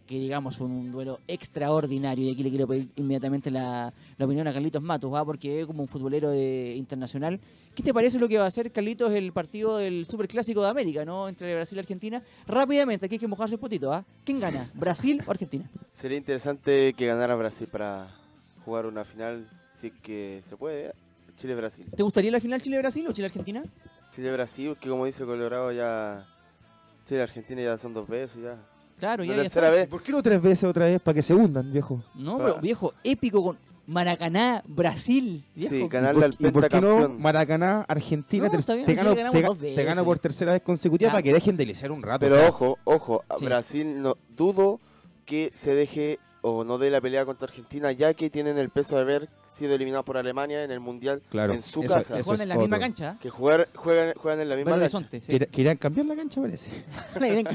que digamos un duelo extraordinario y aquí le quiero pedir inmediatamente la, la opinión a Carlitos Matos, ¿va? porque es como un futbolero de, internacional. ¿Qué te parece lo que va a hacer Carlitos el partido del Superclásico de América, ¿no? entre Brasil y Argentina? Rápidamente, aquí hay que mojarse el potito, ¿ah? ¿Quién gana? ¿Brasil o Argentina? Sería interesante que ganara Brasil para jugar una final, si es que se puede. ¿eh? Chile-Brasil. ¿Te gustaría la final Chile-Brasil o Chile-Argentina? Chile-Brasil, que como dice Colorado ya... Chile-Argentina ya son dos veces ya. Claro, ya, La ya tercera está. vez. ¿Por qué no tres veces otra vez? Para que se hundan, viejo. No, pero Ah. viejo, épico con Maracaná, Brasil. Viejo. Sí, ¿Y ganarle al por, y por qué no. Maracaná, Argentina, No, bien, te, gano, te, te por tercera vez consecutiva Ya. para que dejen de lisiar un rato. Pero o sea, ojo, ojo, Sí. Brasil no dudo que se deje o no dé la pelea contra Argentina, ya que tienen el peso de haber sido eliminados por Alemania en el Mundial claro, en su eso- casa. Que juegan en la misma cancha. ¿ah? que jugar, juegan, juegan en la misma cancha. Horizonte, sí. Que, que irán cambiar la cancha, parece.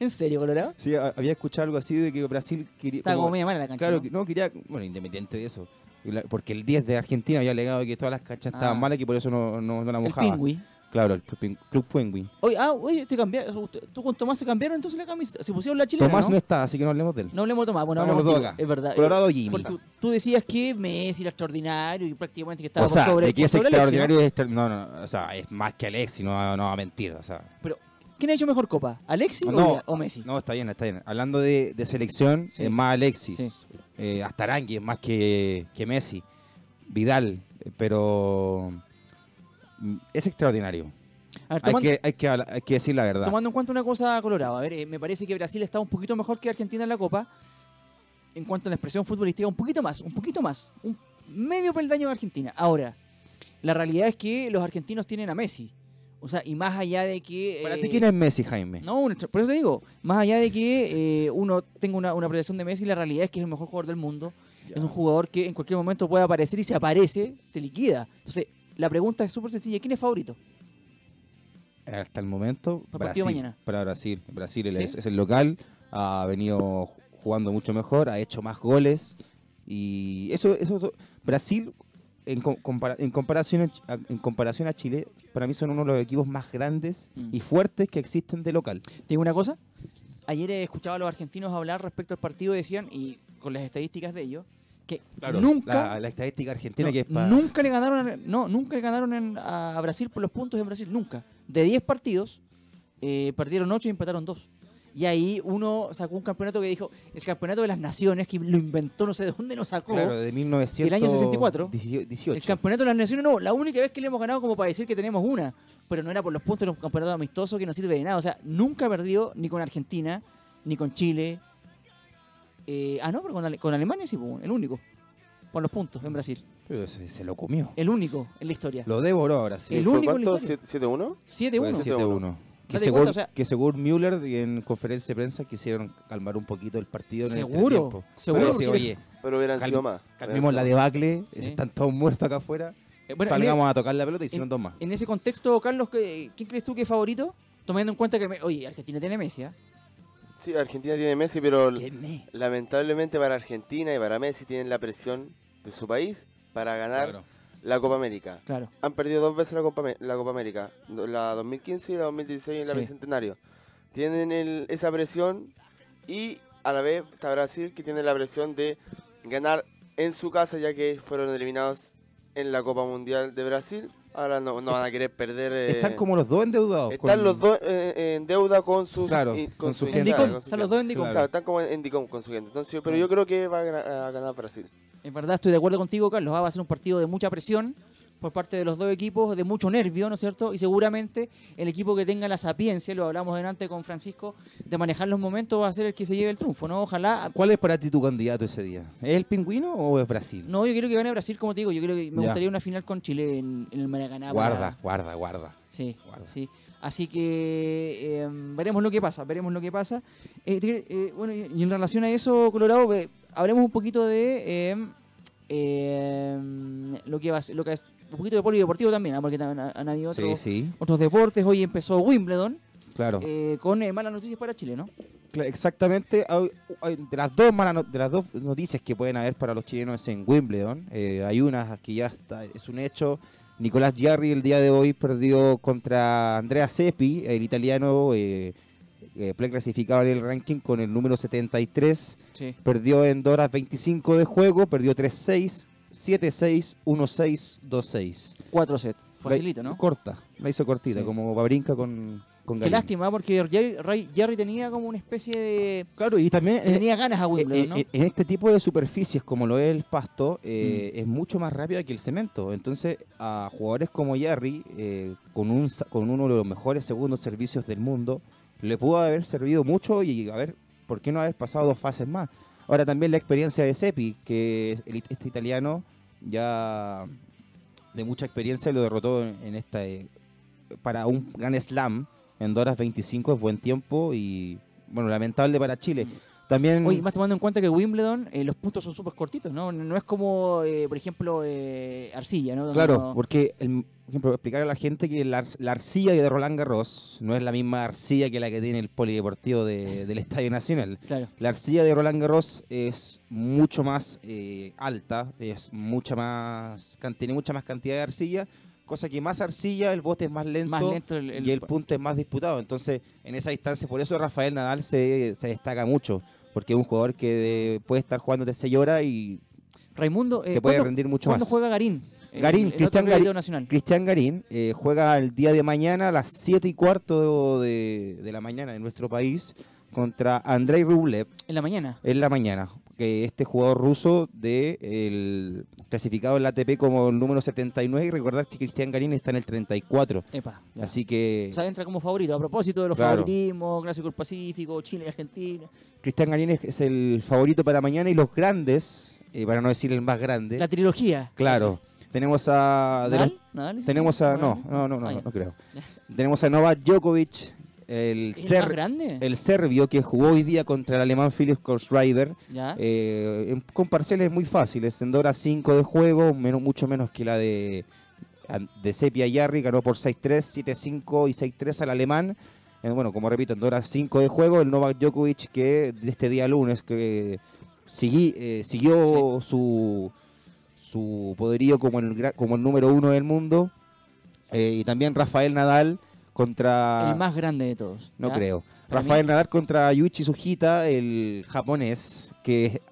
¿En serio, Colorado? Sí, había escuchado algo así de que Brasil quería. Está como como- media mala la cancha. claro, ¿no? que- no quería. Bueno, independiente de eso. Porque el 10 de Argentina había alegado que todas las canchas Ah. estaban malas y que por eso no, no, no la El mojaba. Pingüi. Claro, el Club Penguin. Oye, ah, oye, te cambiaron. Tú con Tomás se cambiaron entonces la camiseta. Se pusieron la chilena. Tomás ¿no? no está, así que no hablemos de él. No hablemos de Tomás, bueno, dos contigo, acá. Es verdad. Colorado Jimmy. Porque tú- decías que Messi era extraordinario y prácticamente que estaba o sea, por sobre de que es ¿no? extraordinario es no, no, o sea, es más que Alexi, no, no va a mentir, o sea. Pero, ¿quién ha hecho mejor copa? ¿Alexis o- No, o, Messi? No, está bien, está bien. Hablando de, de selección, Sí. es más Alexis. Sí. Eh, hasta Arangui es más que, que Messi. Vidal, eh, pero es extraordinario. A ver, Hay que, hay, que, habla- hay que decir la verdad. tomando en cuenta una cosa, Colorado. A ver, eh, me parece que Brasil está un poquito mejor que Argentina en la copa. En cuanto a la expresión futbolística, un poquito más, un poquito más. Un medio peldaño de Argentina. Ahora, la realidad es que los argentinos tienen a Messi. O sea, y más allá de que... ¿Para eh, ti quién es Messi, Jaime? No, por eso digo, más allá de que eh, uno tenga una, una apreciación de Messi, la realidad es que es el mejor jugador del mundo. Es un jugador que en cualquier momento puede aparecer y si aparece, te liquida. Entonces, la pregunta es súper sencilla. ¿Quién es favorito? Hasta el momento, Para Brasil. mañana. Para Brasil. Brasil es, es el local, ha venido jugando mucho mejor, ha hecho más goles. Y eso, eso Brasil en, co- compara- en comparación a, en comparación a Chile, para mí son uno de los equipos más grandes Mm. y fuertes que existen de local. ¿Te digo una cosa? Ayer he escuchado a los argentinos hablar respecto al partido y decían, y con las estadísticas de ellos, que nunca, La, la estadística argentina no, que es para... nunca le ganaron, a- no, nunca le ganaron en- a Brasil por los puntos en Brasil, nunca. De 10 partidos, eh, perdieron 8 y empataron 2. Y ahí uno sacó un campeonato que dijo, el campeonato de las naciones, que lo inventó, no sé de dónde lo sacó. Claro, de 1918. El año 64. 18. El campeonato de las naciones no, la única vez que le hemos ganado como para decir que tenemos una, pero no era por los puntos de un campeonato amistoso que no sirve de nada. O sea, nunca perdió ni con Argentina, ni con Chile. Eh, ah, no, pero con, Ale- con Alemania sí, el único. Por los puntos en Brasil. Pero se, se lo comió. El único en la historia. Lo devoró ahora sí. El ¿Fue único en la cuánto? historia. ¿Siete- ¿7-1? 7-1. Fue 7-1. Que, según, cuenta, o sea- que según Müller en conferencia de prensa quisieron calmar un poquito el partido en el Seguro, entretiempo. seguro, Pero porque- oye, Pero hubieran Cal- sido más. calmemos la debacle, Sí. están todos muertos acá afuera, Eh, bueno, en, salgamos a tocar la pelota y hicieron dos más. en ese contexto, Carlos, ¿qué- ¿quién crees tú que es favorito? Tomando en cuenta que, oye, Argentina tiene Messi, ¿ah? Sí, Argentina tiene Messi, pero lamentablemente para Argentina y para Messi tienen la presión de su país para ganar Claro. la Copa América. Claro. Han perdido dos veces la Copa, Ame- la Copa América, la 2015 y la 2016 en la Sí. Bicentenario. Tienen el- esa presión y a la vez está Brasil que tiene la presión de ganar en su casa ya que fueron eliminados en la Copa Mundial de Brasil. Ahora no, no van a querer perder. eh, Están como los dos endeudados. están con- los dos eh, en deuda con sus Claro, y- con su su gente. con están los dos en Endicom. Claro. Claro, están como en Endicom con su gente. Entonces, pero yo creo que va a, ganar Brasil. En verdad estoy de acuerdo contigo, Carlos. Va a ser un partido de mucha presión por parte de los dos equipos, de mucho nervio, ¿no es cierto? Y seguramente el equipo que tenga la sapiencia, lo hablamos delante con Francisco, de manejar los momentos va a ser el que se lleve el triunfo, ¿no? Ojalá. ¿Cuál es para ti tu candidato ese día? ¿Es el pingüino o es Brasil? No, yo quiero que gane Brasil, como te digo. Yo creo que me Ya. gustaría una final con Chile en, en el Maracaná. guarda, para- guarda, guarda. Sí, Guarda. sí. Así que eh, veremos lo que pasa, veremos lo que pasa. Eh, eh, bueno, y, en relación a eso, Colorado, hablemos un poquito de eh, eh, lo que va a ser- lo que es un poquito de polideportivo también, ¿ah? porque también han, han habido otros, sí, otros deportes. Hoy empezó Wimbledon claro. eh, con eh, malas noticias para Chile, ¿no? Cla- Exactamente, de las dos malas no- de las dos noticias que pueden haber para los chilenos en Wimbledon, eh, hay una que ya está, es un hecho. Nicolás Jarry el día de hoy perdió contra Andrea Seppi, el italiano eh, eh, clasificado en el ranking con el número 73. Sí. Perdió en 2 horas 25 de juego, perdió 3-6, 7-6, 1-6, 2-6. Cuatro sets. Facilito, ¿no? Corta, la hizo cortita, Sí. como Babrinka con, con Qué Garín. lástima, porque Jerry, Jerry tenía como una especie de... Claro, y también le tenía ganas a Eh, Wimbledon, eh, ¿no? eh, En este tipo de superficies, como lo es el pasto, eh, Mm. es mucho más rápida que el cemento. Entonces, a jugadores como Jerry, eh, con, un, con uno de los mejores segundos servicios del mundo, le pudo haber servido mucho y a ver, ¿por qué no haber pasado dos fases más? Ahora también la experiencia de Seppi, que es el- este italiano ya de mucha experiencia lo derrotó en, en esta... eh, para un gran slam en 2 horas 25 es buen tiempo y, bueno, lamentable para Chile. También... Oye, más tomando en cuenta que Wimbledon, eh, los puntos son súper cortitos, ¿no? No es como, eh, por ejemplo, eh, Arcilla, ¿no? Donde Claro, no- porque, el- por ejemplo, explicar a la gente que la, la arcilla de Roland Garros no es la misma arcilla que la que tiene el polideportivo de- del Estadio Nacional. Claro. La arcilla de Roland Garros es mucho más eh, alta, es mucha más, tiene mucha más cantidad de arcilla, cosa que más arcilla, el bote es más lento, Más lento el- el- y el punto es más disputado. Entonces, en esa distancia, por eso Rafael Nadal se, se destaca mucho, porque es un jugador que de- puede estar jugando de 6 horas y Raimundo, eh, que puede ¿cuándo- rendir mucho ¿cuándo más. juega Garín? El- Garín, el otro Cristian Garín. Cristian Garín eh, juega el día de mañana a las 7 y cuarto de, de la mañana en nuestro país contra Andrei Rublev En la mañana. en la mañana. Que este jugador ruso de el clasificado en la ATP como el número 79 y recordar que Cristian Garín está en el 34. Epa. ya. Así que O sea, entra como favorito. A propósito de los Claro. favoritismos, Clásico del Pacífico, Chile y Argentina. Cristian Garín es, es el favorito para mañana y los grandes, eh, para no decir el más grande, La trilogía. claro. Tenemos a... de los- ¿Nadal? ¿Nadal tenemos a... No, no, no, no, Ah, no, creo. Tenemos a Novak Djokovic, el, ¿Es el ser- grande? el serbio que jugó hoy día contra el alemán Philipp Kohlschreiber, eh, con parciales muy fáciles, en 2 horas 5 de juego, menos, mucho menos que la de, de Sepia Yarri, ganó por 6-3, 7-5 y 6-3 al alemán. Eh, bueno, como repito, en 2 horas 5 de juego, el Novak Djokovic que de este día lunes que seguí- eh, siguió su, su poderío como el, como el número uno del mundo. Eh, y también Rafael Nadal contra... El más grande de todos. No ¿ya? creo. Para Rafael mí- Nadal contra Yuichi Sugita, el japonés, que,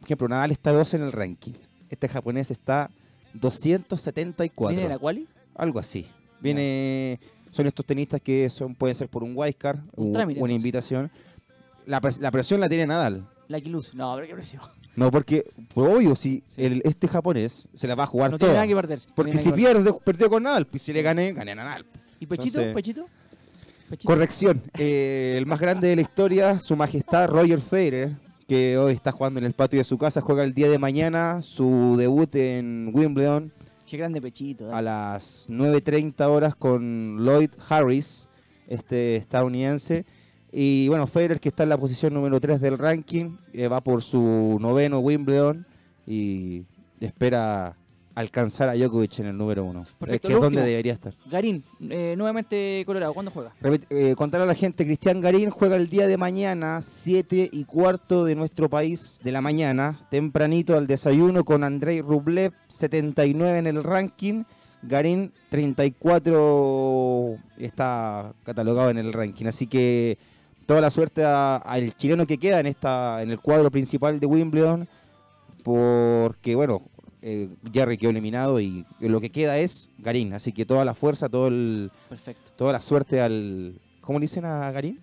por ejemplo, Nadal está 12 en el ranking. Este japonés está 274. ¿Viene de la quali? Algo así. Viene, son estos tenistas que son pueden ser por un wildcard, Un una entonces. invitación. La, la presión la tiene Nadal. La Quiluz. No, pero qué presión. No, porque, por obvio, si Sí. el- este japonés se la va a jugar No tiene nada que perder. Porque si pierde, perdió con Nadal. Pues si le gané, gané a Nadal. ¿Y Pechito? entonces- ¿Pechito? ¿Pechito? Corrección. eh, el más grande de la historia, su majestad Roger Federer, que hoy está jugando en el patio de su casa, juega el día de mañana su debut en Wimbledon Qué grande Pechito. a las 9.30 horas con Lloyd Harris, este estadounidense. Y bueno, Federer que está en la posición número 3 del ranking, eh, va por su noveno Wimbledon y espera alcanzar a Djokovic en el número 1. Perfecto, que lo es donde debería estar. Garín, eh, nuevamente Colorado. ¿Cuándo juega? Eh, contar a la gente, Cristian Garín juega el día de mañana, 7 y cuarto de nuestro país de la mañana, tempranito al desayuno con Andrei Rublev, 79 en el ranking. Garín, 34 está catalogado en el ranking. Así que toda la suerte a- al chileno que queda en, esta, en el cuadro principal de Wimbledon, porque bueno, eh, Jerry quedó eliminado y lo que queda es Garín. Así que toda la fuerza, todo el, Perfecto. toda la suerte al. ¿Cómo le dicen a Garín?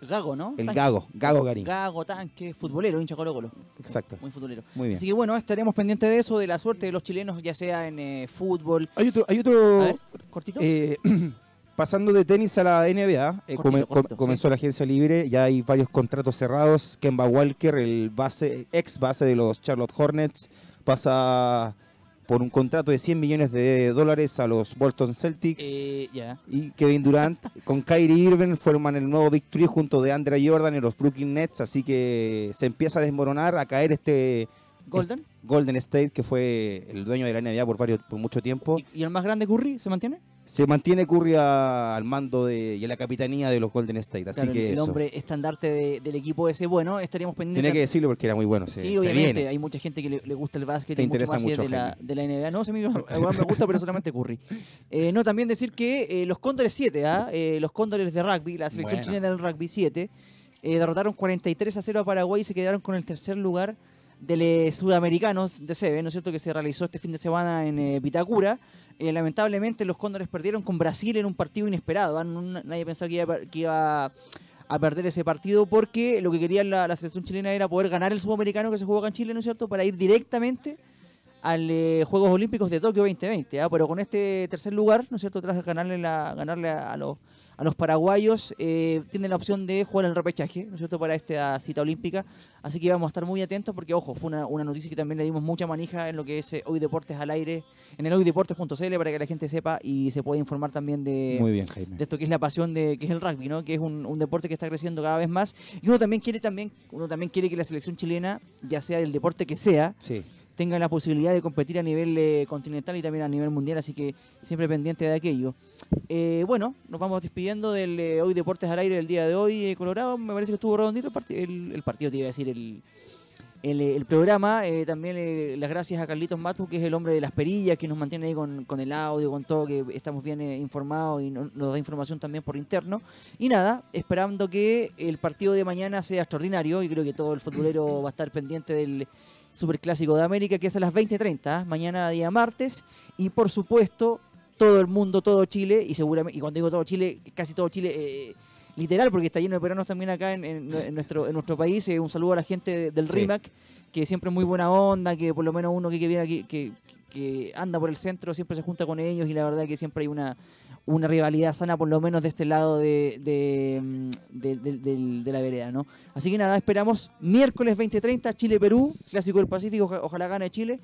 Gago, ¿no? El Tanque. Gago, Gago Garín. Gago, tanque, futbolero, hincha Colo Colo. Exacto. Muy futbolero. Muy bien. Así que bueno, estaremos pendientes de eso, de la suerte de los chilenos, ya sea en eh, fútbol. Hay otro. Hay A otro ver, cortito. eh, pasando de tenis a la NBA, eh, Cortito, come- com- cortito, comenzó la agencia libre, ya hay varios contratos cerrados. Kemba Walker, el base, ex base de los Charlotte Hornets, pasa por un contrato de 100 millones de dólares a los Boston Celtics. Eh. Y Kevin Durant con Kyrie Irving forman el nuevo Victory junto de Andre Jordan y los Brooklyn Nets, así que se empieza a desmoronar, a caer este Golden. Golden State, que fue el dueño de la NBA por, varios, por mucho tiempo. ¿Y, y el más grande Curry se mantiene? Se mantiene Curry a- al mando de, y a la capitanía de los Golden State, así Claro, que el eso. hombre estandarte de- del equipo ese, bueno, estaríamos pendientes. Tenía que decirlo porque era muy bueno. Se, sí, se obviamente, viene. hay mucha gente que le, le gusta el básquet Te y mucho interesa más mucho, de la, Jaime. de la NBA. No, se me, me gusta, pero solamente Curry. Eh, no, también decir que eh, los Cóndores 7, ¿ah? Eh, los Cóndores de rugby, la selección chilena del rugby 7, eh, derrotaron 43 a 0 a Paraguay y se quedaron con el tercer lugar eh, Sudamericanos de Sebe, ¿no es cierto? Que se realizó este fin de semana en eh, Vitacura. Eh, lamentablemente los Cóndores perdieron con Brasil en un partido inesperado. ¿ah? Nadie pensaba que iba, a a perder ese partido porque lo que quería la, selección chilena era poder ganar el sudamericano que se jugó acá en Chile, ¿no es cierto? Para ir directamente al eh, Juegos Olímpicos de Tokio 2020. ¿ah? Pero con este tercer lugar, ¿no es cierto? Tras ganarle, ganarle a, los, a los paraguayos, eh, tienen la opción de jugar el repechaje, ¿no es cierto? Para esta cita olímpica. Así que vamos a estar muy atentos porque, ojo, fue una, una noticia que también le dimos mucha manija en lo que es eh, Hoy Deportes al aire, en el hoydeportes.cl para que la gente sepa y se pueda informar también de, Muy bien, Jaime. de esto que es la pasión de que es el rugby, ¿no? Que es un, un deporte que está creciendo cada vez más y uno también quiere también uno también quiere que la selección chilena, ya sea del deporte que sea, Sí. Tenga la posibilidad de competir a nivel eh, continental y también a nivel mundial, así que siempre pendiente de aquello. Eh, bueno, nos vamos despidiendo del eh, Hoy Deportes al aire del día de hoy, Colorado. Me parece que estuvo redondito el, parti- el, partido, te iba a decir, el, programa. También las gracias a Carlitos Matu, que es el hombre de las perillas, que nos mantiene ahí con, el audio, con todo, que estamos bien informados y no- nos da información también por interno. Y nada, esperando que el partido de mañana sea extraordinario y creo que todo el futbolero va a estar pendiente del Superclásico de América, que es a las 20.30, ¿ah? mañana día martes. Y por supuesto, todo el mundo, todo Chile, y seguramente, y cuando digo todo Chile, casi todo Chile, eh, literal, porque está lleno de peruanos también acá en, en- en nuestro, en nuestro país. Eh, un saludo a la gente de- del Sí. RIMAC, que siempre es muy buena onda, que por lo menos uno que, que viene aquí, que, que anda por el centro, siempre se junta con ellos, y la verdad que siempre hay una una rivalidad sana por lo menos de este lado de, de, mm, de- de- la vereda, ¿no? Así que nada, esperamos miércoles 20:30 Chile-Perú, clásico del Pacífico, oja- ojalá gane Chile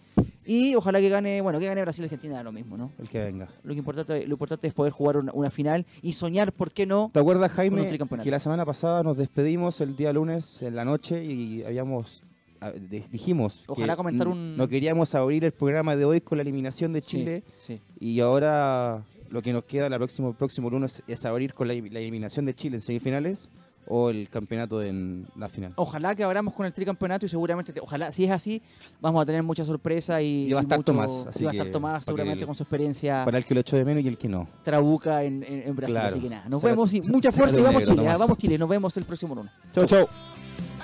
y ojalá que gane, bueno, que gane Brasil-Argentina, lo mismo, ¿no? El que venga. Lo que importante, lo importante es poder jugar una, una final y soñar, ¿por qué no? ¿Te acuerdas, Jaime, que la semana pasada nos despedimos el día lunes en la noche y habíamos ah, dijimos Ojalá que comentar un- no queríamos abrir el programa de hoy con la eliminación de Chile Sí, sí. y ahora lo que nos queda el próximo, próximo lunes es abrir con la, la eliminación de Chile en semifinales. o el campeonato en la final. Ojalá que abramos con el tricampeonato y seguramente, te- ojalá, si es así, vamos a tener mucha sorpresa y, Y va a estar mucho- Tomás, así y va a estar Tomás seguramente el- con su experiencia Para el que lo echó de menos y el que no. trabuca en, en- en Brasil. Claro. Así que nada, nos vemos y mucha fuerza y vamos negro, Chile, ah, Tomás. vamos Chile, nos vemos el próximo lunes. Chau, chau.